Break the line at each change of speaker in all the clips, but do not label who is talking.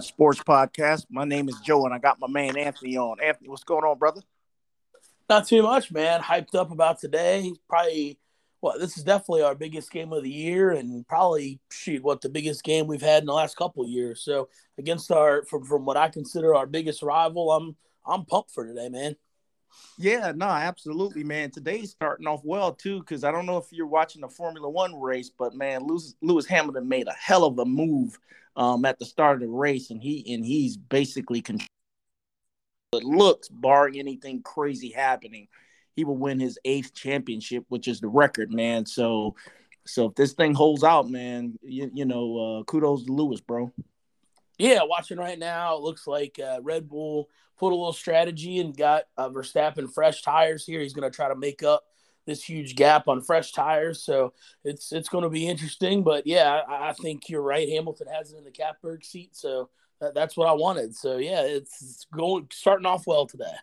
Sports Podcast. My name is Joe, and I got my man Anthony on. Anthony, what's going on, brother?
Not too much, man. Hyped up about today. Probably, well, this is definitely our biggest game of the year, and probably shoot what the biggest game we've had in the last couple years. So against our from from what I consider our biggest rival, I'm I'm pumped for today, man.
Yeah, no, absolutely, man. Today's starting off well too, because I don't know if you're watching the Formula One race, but man, Lewis, Lewis Hamilton made a hell of a move um, at the start of the race, and he and he's basically control. It looks, barring anything crazy happening, he will win his eighth championship, which is the record, man. So, so if this thing holds out, man, you, you know, uh, kudos to Lewis, bro.
Yeah, watching right now, it looks like uh, Red Bull put a little strategy and got uh, Verstappen fresh tires here. He's going to try to make up this huge gap on fresh tires, so it's it's going to be interesting. But yeah, I, I, think you're right. Hamilton has it in the catbird seat, so that, that's what I wanted. So yeah, it's, it's going starting off well today.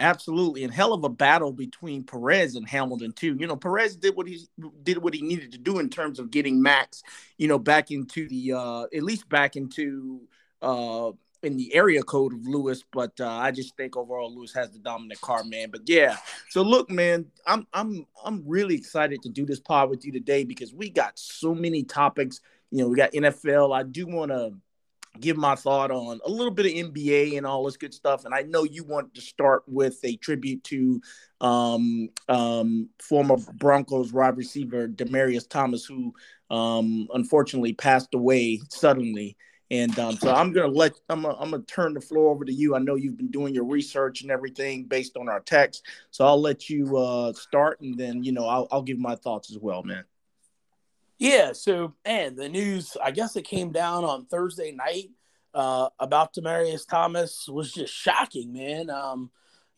Absolutely, and hell of a battle between Perez and Hamilton too. You know, Perez did what he did what he needed to do in terms of getting Max, you know, back into the uh at least back into uh in the area code of Lewis, but uh, I just think overall Lewis has the dominant car, man. But yeah, so look, man, I'm I'm I'm really excited to do this pod with you today because we got so many topics. You know, we got NFL. I do want to give my thought on a little bit of NBA and all this good stuff. And I know you want to start with a tribute to um, um, former Broncos wide receiver Demaryius Thomas, who um, unfortunately passed away suddenly. And um, so I'm gonna let I'm gonna, I'm gonna turn the floor over to you. I know you've been doing your research and everything based on our text, so I'll let you uh, start, and then you know I'll, I'll give my thoughts as well, man.
Yeah, so and the news, I guess it came down on Thursday night uh, about Demaryius Thomas was just shocking, man. Um,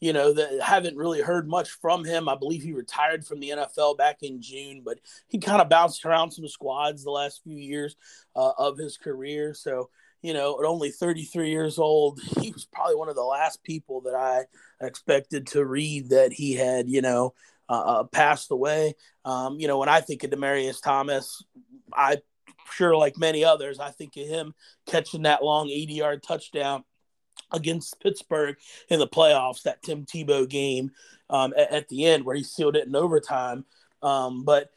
you know, that haven't really heard much from him. I believe he retired from the NFL back in June, but he kind of bounced around some squads the last few years uh, of his career. So, you know, at only 33 years old, he was probably one of the last people that I expected to read that he had, you know, uh, uh, passed away. Um, you know, when I think of Demaryius Thomas, I sure like many others, I think of him catching that long 80 yard touchdown against Pittsburgh in the playoffs, that Tim Tebow game um, at, at, the end where he sealed it in overtime. Um, but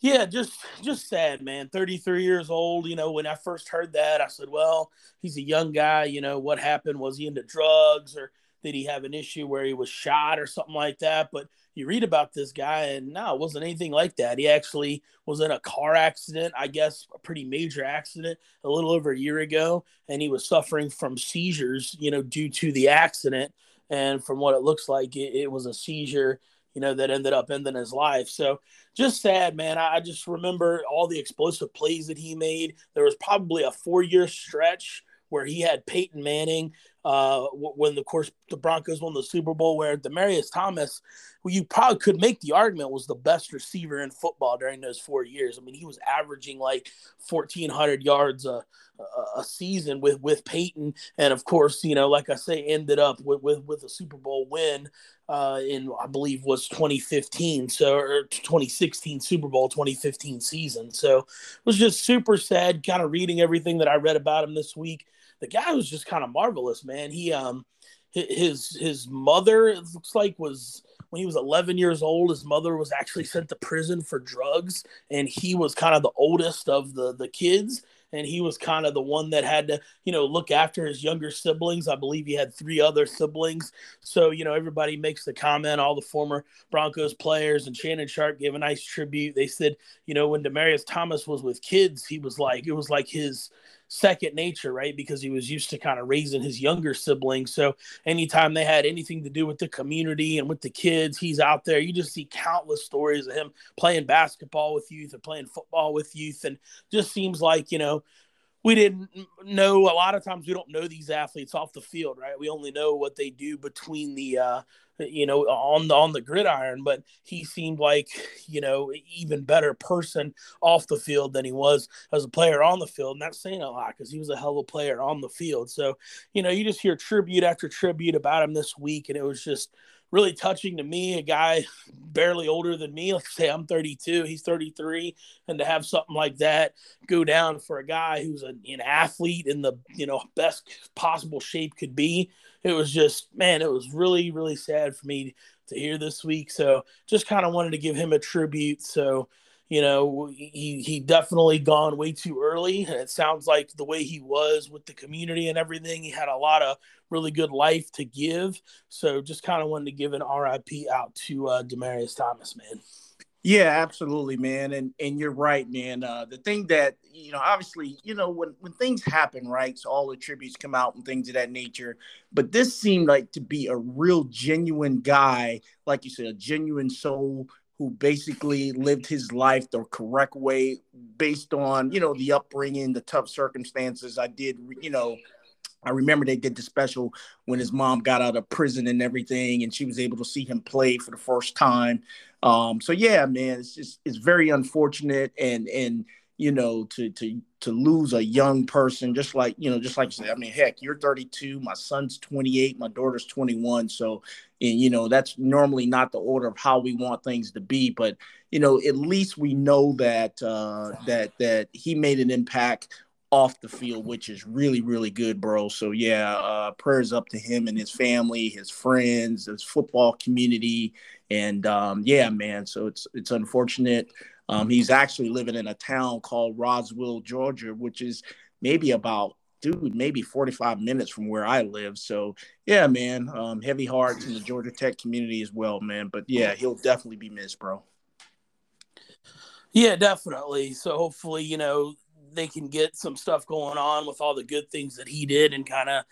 yeah, just just sad, man. 33 years old. You know, when I first heard that, I said, well, he's a young guy. You know, what happened? Was he into drugs or did he have an issue where he was shot or something like that? But you read about this guy, and no, it wasn't anything like that. He actually was in a car accident, I guess, a pretty major accident a little over a year ago, and he was suffering from seizures, you know, due to the accident. And from what it looks like, it, it was a seizure, you know, that ended up ending his life. So just sad, man. I, just remember all the explosive plays that he made. There was probably a four year stretch where he had Peyton Manning uh, when, of course, the Broncos won the Super Bowl, where Demaryius Thomas, who you probably could make the argument was the best receiver in football during those four years. I mean, he was averaging like 1,400 yards a, a, season with, with Peyton. And of course, you know, like I say, ended up with, with, with a Super Bowl win uh, in, I believe, was 2015. So, or 2016 Super Bowl 2015 season. So it was just super sad kind of reading everything that I read about him this week the guy was just kind of marvelous, man. He um his his mother looks like was when he was 11 years old his mother was actually sent to prison for drugs and he was kind of the oldest of the the kids and he was kind of the one that had to you know look after his younger siblings. I believe he had three other siblings. So you know everybody makes the comment all the former broncos players and Shannon Sharpe gave a nice tribute. They said you know when demaryius thomas was with kids he was like it was like his second nature, right? Because he was used to kind of raising his younger siblings. So anytime they had anything to do with the community and with the kids, he's out there. You just see countless stories of him playing basketball with youth or playing football with youth. And just seems like, you know, we didn't know a lot of times we don't know these athletes off the field, right? We only know what they do between the uh, you know, on the on the gridiron. But he seemed like you know even better person off the field than he was as a player on the field, and that's saying a lot because he was a hell of a player on the field. So you know, you just hear tribute after tribute about him this week, and it was just really touching to me, a guy barely older than me. Like say, I'm 32, he's 33, and to have something like that go down for a guy who's a, an athlete in the you know best possible shape could be, it was just man, it was really really sad for me to hear this week. So just kind of wanted to give him a tribute. So you know, he he definitely gone way too early, and it sounds like the way he was with the community and everything, he had a lot of really good life to give. So just kind of wanted to give an RIP out to uh, Demaryius Thomas, man.
Yeah, absolutely, man, and and you're right, man. Uh, the thing that you know, obviously, you know, when when things happen, right? So all the tributes come out and things of that nature. But this seemed like to be a real genuine guy, like you said, a genuine soul who basically lived his life the correct way based on you know the upbringing the tough circumstances i did you know i remember they did the special when his mom got out of prison and everything and she was able to see him play for the first time um so yeah man it's just it's very unfortunate and and you know, to to to lose a young person, just like you know, just like you said. I mean, heck, you're 32, my son's 28, my daughter's 21. So, and you know, that's normally not the order of how we want things to be, but you know, at least we know that uh, that that he made an impact off the field, which is really, really good, bro. So yeah, uh, prayers up to him and his family, his friends, his football community, and um, yeah, man. So it's it's unfortunate. Um, he's actually living in a town called Roswell, Georgia, which is maybe about dude, maybe 45 minutes from where I live. So yeah, man, um, heavy hearts in the Georgia Tech community as well, man. But yeah, he'll definitely be missed, bro.
Yeah, definitely. So hopefully, you know, they can get some stuff going on with all the good things that he did and kind of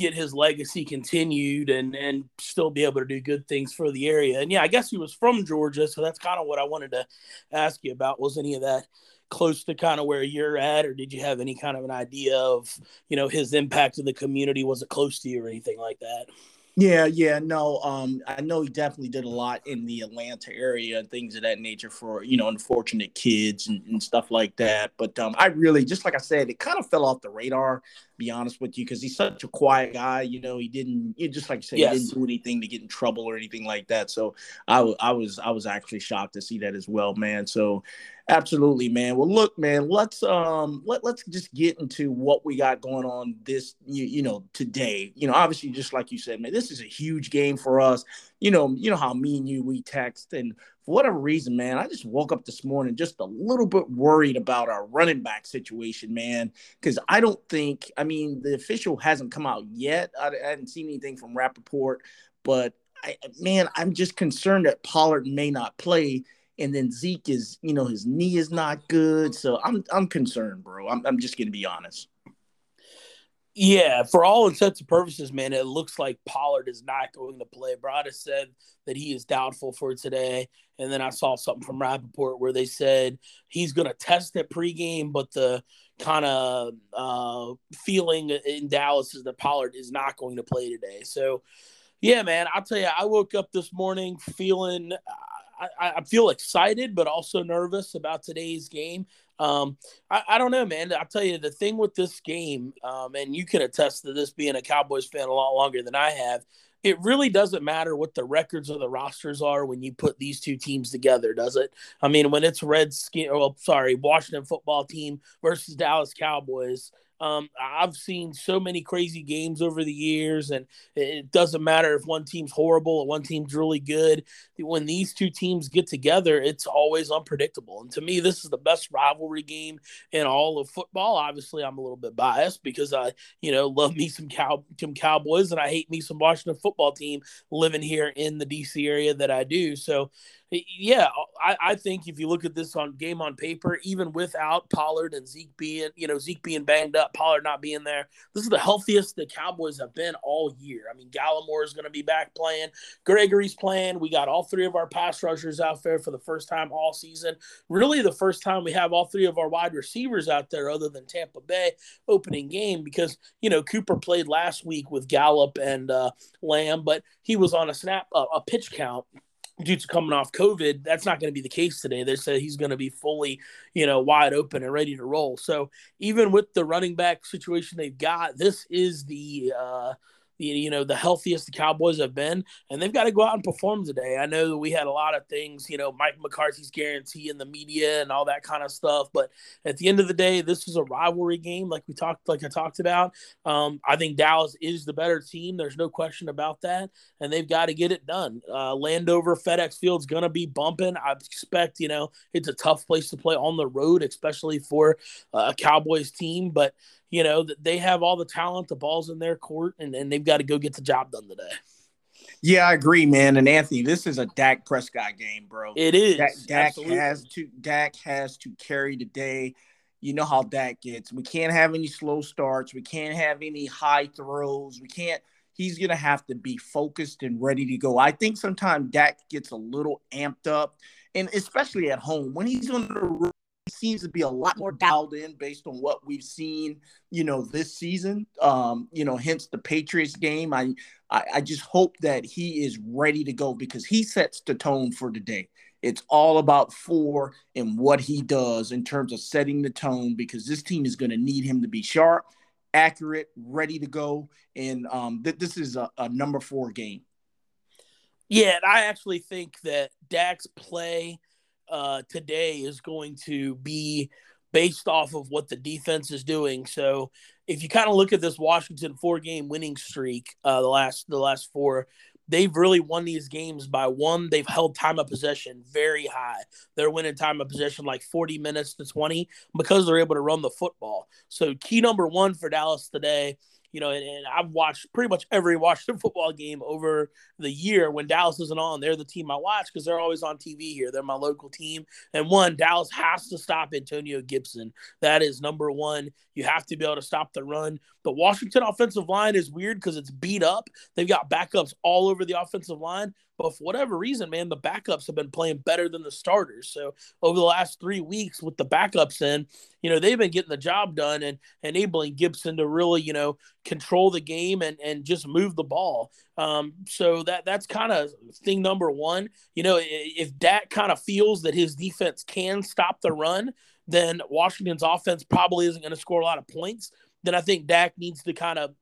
get his legacy continued and and still be able to do good things for the area. And yeah, I guess he was from Georgia, so that's kind of what I wanted to ask you about. Was any of that close to kind of where you're at, or did you have any kind of an idea of you know his impact in the community? Was it close to you or anything like that?
Yeah, yeah, no. Um, I know he definitely did a lot in the Atlanta area and things of that nature for you know unfortunate kids and, and stuff like that. But um, I really, just like I said, it kind of fell off the radar. Be honest with you, because he's such a quiet guy. You know, he didn't. You just like you said, yes. he didn't do anything to get in trouble or anything like that. So I, I was, I was actually shocked to see that as well, man. So Absolutely, man. Well, look, man, let's um let let's just get into what we got going on this you, you know today. You know, obviously, just like you said, man, this is a huge game for us. You know, you know how me and you we text, and for whatever reason, man, I just woke up this morning just a little bit worried about our running back situation, man, because I don't think, I mean, the official hasn't come out yet. I, I hadn't seen anything from Rappaport, but I, man, I'm just concerned that Pollard may not play and then Zeke is, you know, his knee is not good. So I'm I'm concerned, bro. I'm I'm just gonna be honest.
Yeah, for all intents and purposes, man, it looks like Pollard is not going to play. Broaddus said that he is doubtful for today. And then I saw something from Rappaport where they said he's going to test at pregame, but the kind of uh, feeling in Dallas is that Pollard is not going to play today. So, yeah, man, I'll tell you, I woke up this morning feeling I feel excited, but also nervous about today's game. Um, I, I, don't know, man. I'll tell you the thing with this game, um, and you can attest to this being a Cowboys fan a lot longer than I have. It really doesn't matter what the records or the rosters are when you put these two teams together, does it? I mean, when it's Redskin, well, sorry, Washington football team versus Dallas Cowboys, um, I've seen so many crazy games over the years, and it doesn't matter if one team's horrible or one team's really good. When these two teams get together, it's always unpredictable. And to me, this is the best rivalry game in all of football. Obviously, I'm a little bit biased because I, you know, love me some cow some Cowboys, and I hate me some Washington football team living here in the DC area that I do. So yeah, I, I, think if you look at this on game on paper, even without Pollard and Zeke being, you know, Zeke being banged up, Pollard not being there, this is the healthiest the Cowboys have been all year. I mean, Gallimore is going to be back playing, Gregory's playing. We got all three of our pass rushers out there for the first time all season. Really, the first time we have all three of our wide receivers out there, other than Tampa Bay opening game, because you know Cooper played last week with Gallup and uh, Lamb, but he was on a snap, a pitch count due to coming off COVID, that's not going to be the case today. They said he's going to be fully, you know, wide open and ready to roll. So even with the running back situation they've got, this is the uh, you know the healthiest the Cowboys have been, and they've got to go out and perform today. I know that we had a lot of things, you know, Mike McCarthy's guarantee in the media and all that kind of stuff, but at the end of the day, this is a rivalry game, like we talked, like I talked about. Um, I think Dallas is the better team. There's no question about that, and they've got to get it done. Uh, Landover FedEx Field's to be bumping. I expect, you know, it's a tough place to play on the road, especially for a Cowboys team, but you know that they have all the talent, the balls in their court, and, and they've got to go get the job done today.
Yeah, I agree, man. And Anthony, this is a Dak Prescott game, bro.
It is.
Dak, Dak has to Dak has to carry the day. You know how Dak gets. We can't have any slow starts. We can't have any high throws. We can't. He's gonna have to be focused and ready to go. I think sometimes Dak gets a little amped up, and especially at home when he's on the seems to be a lot more dialed in based on what we've seen, you know, this season. Um, you know, hence the Patriots game. I, I, I just hope that he is ready to go because he sets the tone for the day. It's all about four and what he does in terms of setting the tone because this team is going to need him to be sharp, accurate, ready to go. And um, th- this is a, a number four game.
Yeah, I actually think that Dak's play uh, today is going to be based off of what the defense is doing. So if you kind of look at this Washington four game winning streak, uh, the last the last four, they've really won these games by one. They've held time of possession very high. They're winning time of possession like 40 minutes to 20 because they're able to run the football. So key number one for Dallas today you know, and, and, I've watched pretty much every Washington football game over the year when Dallas isn't on. They're the team I watch because they're always on TV here. They're my local team. And one, Dallas has to stop Antonio Gibson. That is number one. You have to be able to stop the run. The Washington offensive line is weird because it's beat up. They've got backups all over the offensive line. But for whatever reason, man, the backups have been playing better than the starters. So over the last three weeks with the backups in, you know, they've been getting the job done and enabling Gibson to really, you know, control the game and and just move the ball. Um, so that that's kind of thing number one. You know, if Dak kind of feels that his defense can stop the run, then Washington's offense probably isn't going to score a lot of points. Then I think Dak needs to kind of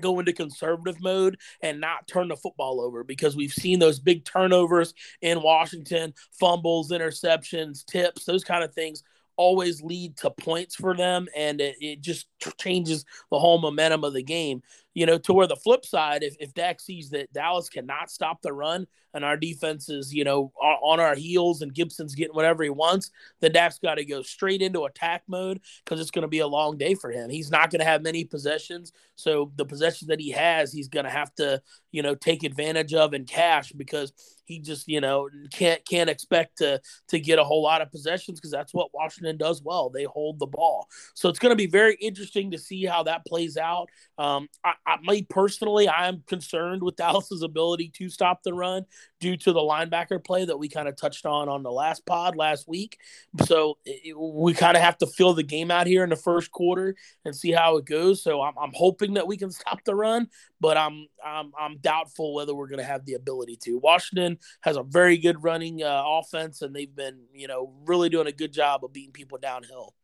go into conservative mode and not turn the football over because we've seen those big turnovers in Washington, fumbles, interceptions, tips, those kind of things always lead to points for them and it, it just changes the whole momentum of the game you know, to where the flip side, if, if Dak sees that Dallas cannot stop the run and our defense is, you know, on, our heels and Gibson's getting whatever he wants, then Dak's got to go straight into attack mode because it's going to be a long day for him. He's not going to have many possessions. So the possessions that he has, he's going to have to, you know, take advantage of and cash because he just, you know, can't can't expect to to get a whole lot of possessions because that's what Washington does well. They hold the ball. So it's going to be very interesting to see how that plays out. Um, I, I, me personally, I am concerned with Dallas's ability to stop the run due to the linebacker play that we kind of touched on on the last pod last week. So it, we kind of have to fill the game out here in the first quarter and see how it goes. So I'm, I'm hoping that we can stop the run, but I'm I'm, I'm doubtful whether we're going to have the ability to. Washington has a very good running uh, offense, and they've been you know really doing a good job of beating people downhill.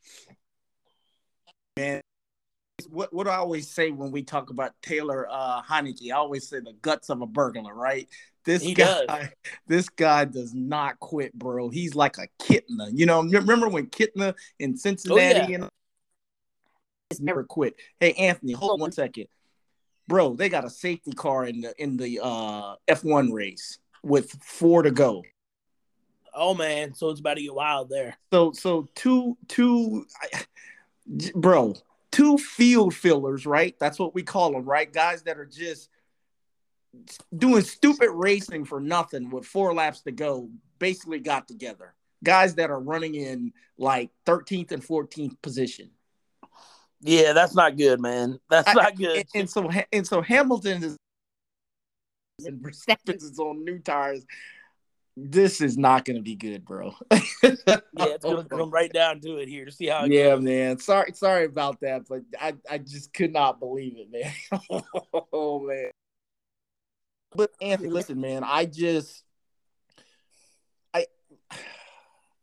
Man, what what I always say when we talk about Taylor uh Heinicke, I always say the guts of a burglar, right? This he guy, does. this guy does not quit, bro. He's like a Kitna. You know, remember when Kitna in Cincinnati oh, yeah. and it's never quit. Hey, Anthony, hold on one second, bro. They got a safety car in the in the uh F1 race with four to go.
Oh man, so it's about to get wild there.
So so two two, bro two field fillers, right? That's what we call them, right? Guys that are just doing stupid racing for nothing with four laps to go basically got together. Guys that are running in like 13th and 14th position.
Yeah, that's not good, man. That's not good.
And, and so and so Hamilton is and Verstappen is on new tires. This is not going to be good, bro.
yeah, it's going to come right down to it here to see how.
yeah, goes. man. Sorry, sorry about that, but I, I just could not believe it, man. oh man. But Anthony, listen, man. I just, I,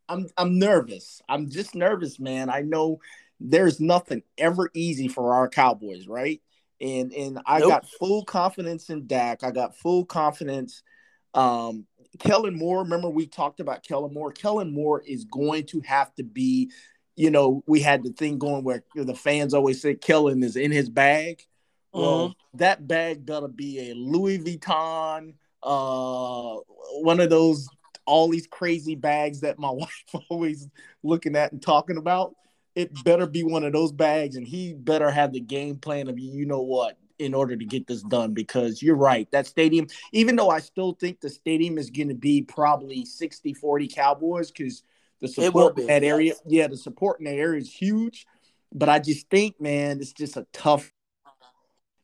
I'm, I'm nervous. I'm just nervous, man. I know there's nothing ever easy for our Cowboys, right? And and I nope. got full confidence in Dak. I got full confidence. Um, Kellen Moore, remember we talked about Kellen Moore. Kellen Moore is going to have to be, you know, we had the thing going where the fans always say Kellen is in his bag. Mm-hmm. Well, that bag gotta be a Louis Vuitton, uh, one of those all these crazy bags that my wife always looking at and talking about it better be one of those bags, and he better have the game plan of you know what in order to get this done. Because you're right, that stadium, even though I still think the stadium is going to be probably 60 40 Cowboys, because the support in that area, yeah, the support in that area is huge. But I just think, man, it's just a tough.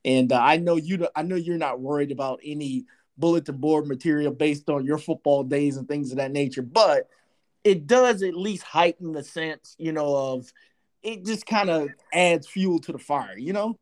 And uh, I know you. I know you're not worried about any bulletin board material based on your football days and things of that nature, but it does at least heighten the sense, you know, of it just kind of adds fuel to the fire, you know?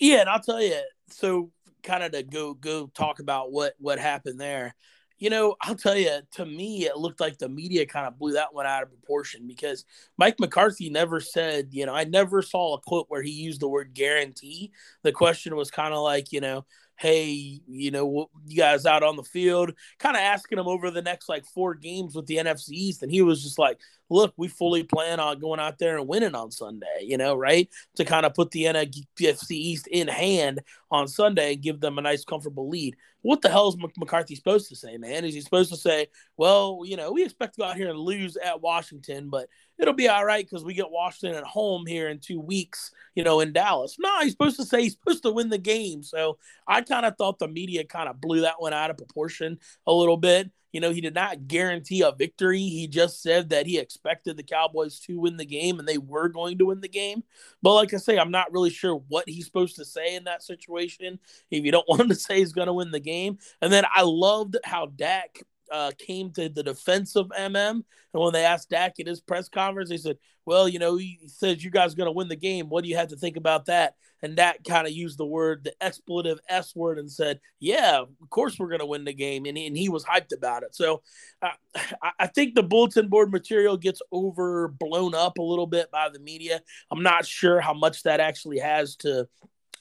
Yeah, and I'll tell you, so kind of to go go talk about what what happened there. You know, I'll tell you, to me, it looked like the media kind of blew that one out of proportion because Mike McCarthy never said, you know, I never saw a quote where he used the word guarantee. The question was kind of like, you know, hey, you know, you guys out on the field, kind of asking him over the next like four games with the NFC East. And he was just like, look, we fully plan on going out there and winning on Sunday, you know, right? To kind of put the NFC East in hand on Sunday and give them a nice, comfortable lead. What the hell is McCarthy supposed to say, man? Is he supposed to say, well, you know, we expect to go out here and lose at Washington, but it'll be all right because we get Washington at home here in two weeks, you know, in Dallas. No, he's supposed to say he's supposed to win the game. So I kind of thought the media kind of blew that one out of proportion a little bit. You know, he did not guarantee a victory. He just said that he expected the Cowboys to win the game and they were going to win the game. But like I say, I'm not really sure what he's supposed to say in that situation if you don't want him to say he's going to win the game. And then I loved how Dak uh, came to the defense of MM. And when they asked Dak in his press conference, they said, Well, you know, he says you guys are going to win the game. What do you have to think about that? And Dak kind of used the word, the expletive S word, and said, Yeah, of course we're going to win the game. And he, and he was hyped about it. So uh, I think the bulletin board material gets overblown up a little bit by the media. I'm not sure how much that actually has to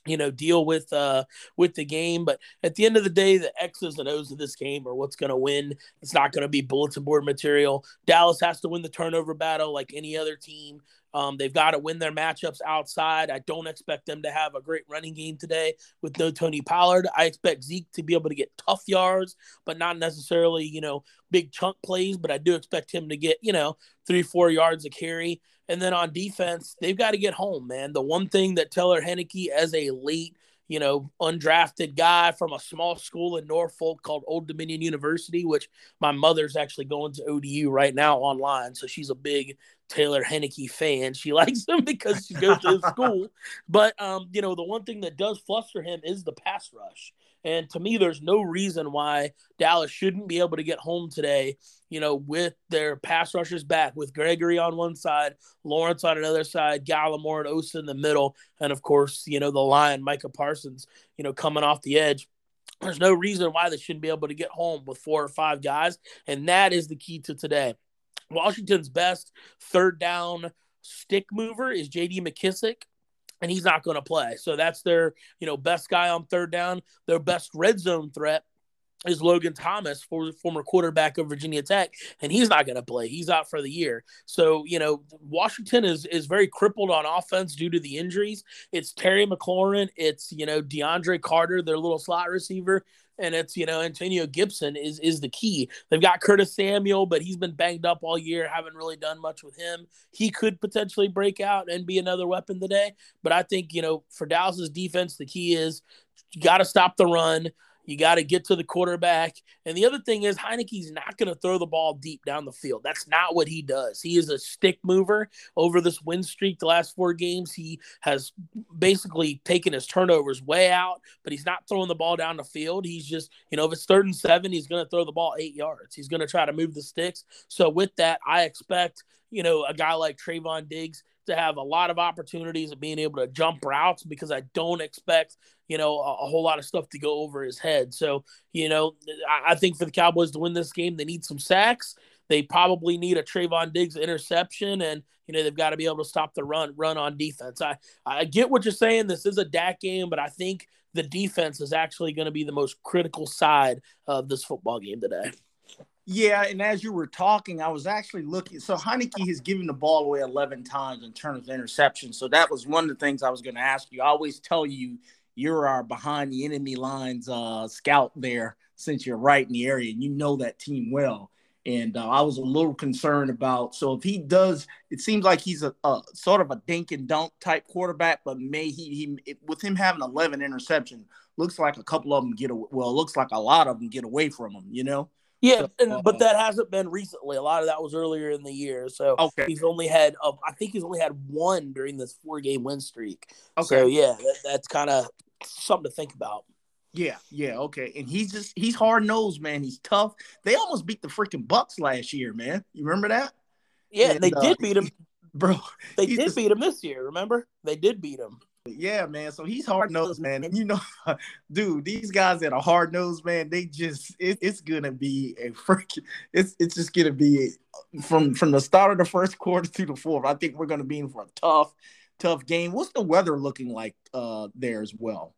you know deal with uh with the game but at the end of the day the x's and o's of this game are what's going to win it's not going to be bulletin board material dallas has to win the turnover battle like any other team um, they've got to win their matchups outside. I don't expect them to have a great running game today with no Tony Pollard. I expect Zeke to be able to get tough yards, but not necessarily, you know, big chunk plays. But I do expect him to get, you know, three, four yards a carry. And then on defense, they've got to get home, man. The one thing that Taylor Heinicke, as a late, you know, undrafted guy from a small school in Norfolk called Old Dominion University, which my mother's actually going to ODU right now online. So she's a big Taylor Heinicke fan. She likes him because she goes to his school. But um, you know, the one thing that does fluster him is the pass rush. And to me, there's no reason why Dallas shouldn't be able to get home today, you know, with their pass rushers back, with Gregory on one side, Lawrence on another side, Gallimore and Osa in the middle, and of course, you know, the Lion, Micah Parsons, you know, coming off the edge. There's no reason why they shouldn't be able to get home with four or five guys. And that is the key to today. Washington's best third down stick mover is JD McKissic and he's not going to play. So that's their, you know, best guy on third down. Their best red zone threat is Logan Thomas, for, former quarterback of Virginia Tech, and he's not going to play. He's out for the year. So you know, Washington is is very crippled on offense due to the injuries. It's Terry McLaurin, it's you know DeAndre Carter, their little slot receiver, and it's you know Antonio Gibson is is the key. They've got Curtis Samuel, but he's been banged up all year. Haven't really done much with him. He could potentially break out and be another weapon today. But I think you know for Dallas's defense, the key is you got to stop the run You got to get to the quarterback. And the other thing is, Heinicke's not going to throw the ball deep down the field. That's not what he does. He is a stick mover over this win streak. The last four games, he has basically taken his turnovers way out, but he's not throwing the ball down the field. He's just, you know, if it's third and seven, he's going to throw the ball eight yards. He's going to try to move the sticks. So with that, I expect, you know, a guy like Trevon Diggs to have a lot of opportunities of being able to jump routes because I don't expect, you know, a, a whole lot of stuff to go over his head. So, you know, I, I, think for the Cowboys to win this game, they need some sacks. They probably need a Trevon Diggs interception, and you know they've got to be able to stop the run run on defense. I I get what you're saying. This is a Dak game, but I think the defense is actually going to be the most critical side of this football game today.
Yeah, and as you were talking, I was actually looking. So Heinicke has given the ball away 11 times in terms of interception. So that was one of the things I was going to ask you. I always tell you you're our behind the enemy lines uh, scout there since you're right in the area and you know that team well. And uh, I was a little concerned about. So if he does, it seems like he's a, a sort of a dink and dunk type quarterback, but may he, he it, with him having 11 interception, looks like a couple of them get away. Well, looks like a lot of them get away from him, you know?
Yeah, so, and, but uh, that hasn't been recently. A lot of that was earlier in the year. So okay. he's only had, uh, I think he's only had one during this four game win streak. Okay. So yeah, that, that's kind of something to think about.
Yeah, yeah, okay. And he's just he's hard nosed, man. He's tough. They almost beat the freaking Bucks last year, man. You remember that?
Yeah, and, they uh, did beat him, bro. They did just, beat him this year. Remember? They did beat him.
Yeah, man. So he's hard nosed, man. And you know, dude, these guys that are hard nosed, man, they just it, it's gonna be a freaking it's it's just gonna be from from the start of the first quarter to the fourth. I think we're gonna be in for a tough, tough game. What's the weather looking like uh there as well?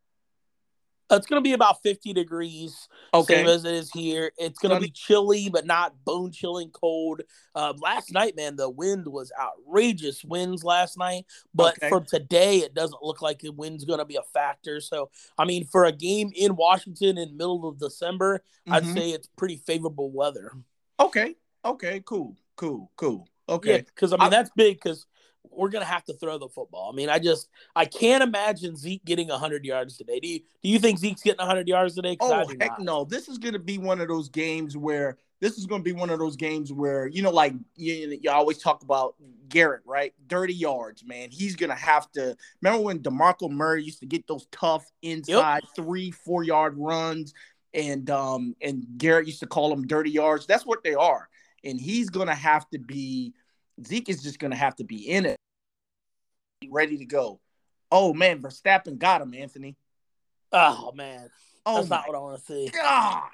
It's going to be about 50 degrees, okay. same as it is here. It's going to be chilly, but not bone chilling cold. Uh, last night, man, the wind was outrageous winds last night. But okay. from today, it doesn't look like the wind's going to be a factor. So, I mean, for a game in Washington in middle of December, mm-hmm. I'd say it's pretty favorable weather.
Okay. Okay. Cool. Cool. Cool. Okay.
Because, yeah, I mean, I, that's big because we're gonna have to throw the football. I mean, I just I can't imagine Zeke getting hundred yards today. Do you do you think Zeke's getting hundred yards today?
Oh heck not. no! This is gonna be one of those games where this is gonna be one of those games where you know, like you, you always talk about Garrett, right? Dirty yards, man. He's gonna have to remember when Demarco Murray used to get those tough inside yep. three, four yard runs, and um and Garrett used to call them dirty yards. That's what they are, and he's gonna have to be Zeke is just going to have to be in it, ready to go. Oh man, Verstappen got him, Anthony.
Oh man, oh, that's not what I want to see.
God,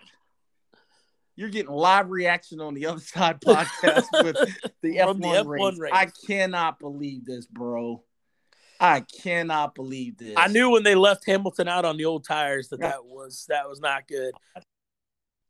you're getting live reaction on the other side podcast with the F1, the race. race. I cannot believe this, bro. I cannot believe this.
I knew when they left Hamilton out on the old tires that that was that was not good.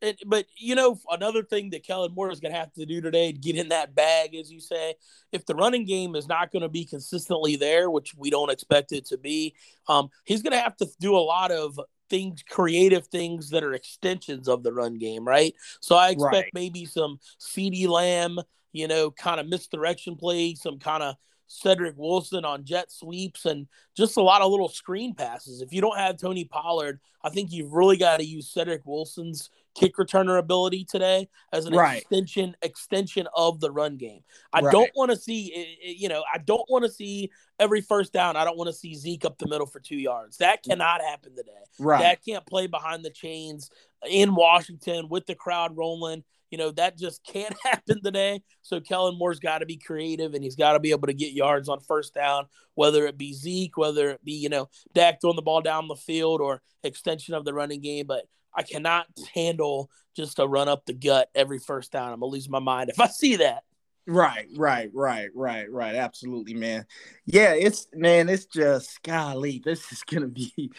It, but you know, another thing that Kellen Moore is going to have to do today to get in that bag, as you say, if the running game is not going to be consistently there, which we don't expect it to be, um, he's going to have to do a lot of things, creative things that are extensions of the run game, right? So I expect right. maybe some CeeDee Lamb, you know, kind of misdirection plays, some kind of Cedric Wilson on jet sweeps and just a lot of little screen passes. If you don't have Tony Pollard, I think you've really got to use Cedric Wilson's kick returner ability today as an right. extension extension of the run game. I right. don't want to see eh, eh, you know, I don't want to see every first down. I don't want to see Zeke up the middle for 2 yards. That mm. cannot happen today. Right. That can't play behind the chains in Washington with the crowd rolling. You know, that just can't happen today. So Kellen Moore's got to be creative and he's got to be able to get yards on first down, whether it be Zeke, whether it be, you know, Dak throwing the ball down the field or extension of the running game. But I cannot handle just a run up the gut every first down. I'm gonna lose my mind if I see that.
Right, right, right, right, right. Absolutely, man. Yeah, it's man, it's just golly, this is gonna be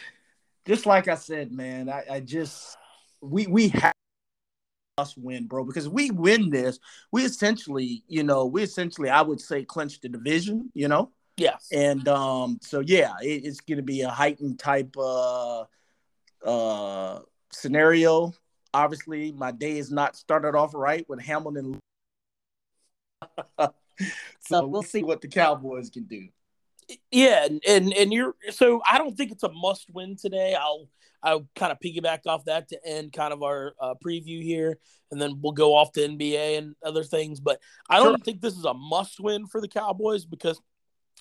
just like I said, man. I, I just we we have us win, bro, because we win this, we essentially, you know, we essentially, I would say, clinch the division, you know.
Yes.
And um, so yeah, it, it's gonna be a heightened type uh uh scenario. Obviously, my day is not started off right with Hamilton. so we'll see what the Cowboys can do.
Yeah, and, and and you're so I don't think it's a must win today. I'll I'll kind of piggyback off that to end kind of our uh, preview here, and then we'll go off to NBA and other things. But I don't sure. think this is a must win for the Cowboys because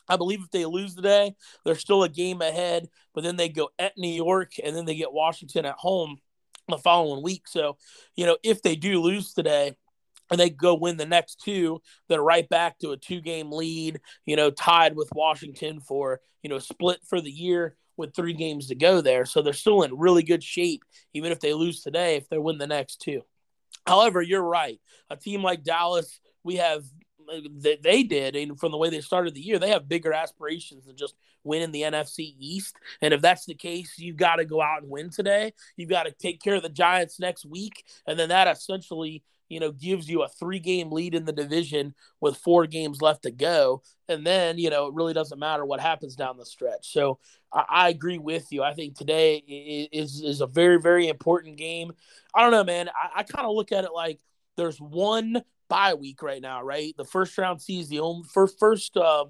I believe if they lose today, they're still a game ahead. But then they go at New York, and then they get Washington at home the following week. So, you know, if they do lose today, and they go win the next two, they're right back to a two game lead, you know, tied with Washington for, you know, split for the year with three games to go there. So they're still in really good shape, even if they lose today, if they win the next two. However, you're right. A team like Dallas, we have that they did, and from the way they started the year, they have bigger aspirations than just winning the NFC East. And if that's the case, you've got to go out and win today. You've got to take care of the Giants next week, and then that essentially you know, gives you a three game lead in the division with four games left to go. And then, you know, it really doesn't matter what happens down the stretch. So I, I agree with you. I think today is, is a very, very important game. I don't know, man. I, I kind of look at it like there's one bye week right now, right? The first round sees the only first, first, uh,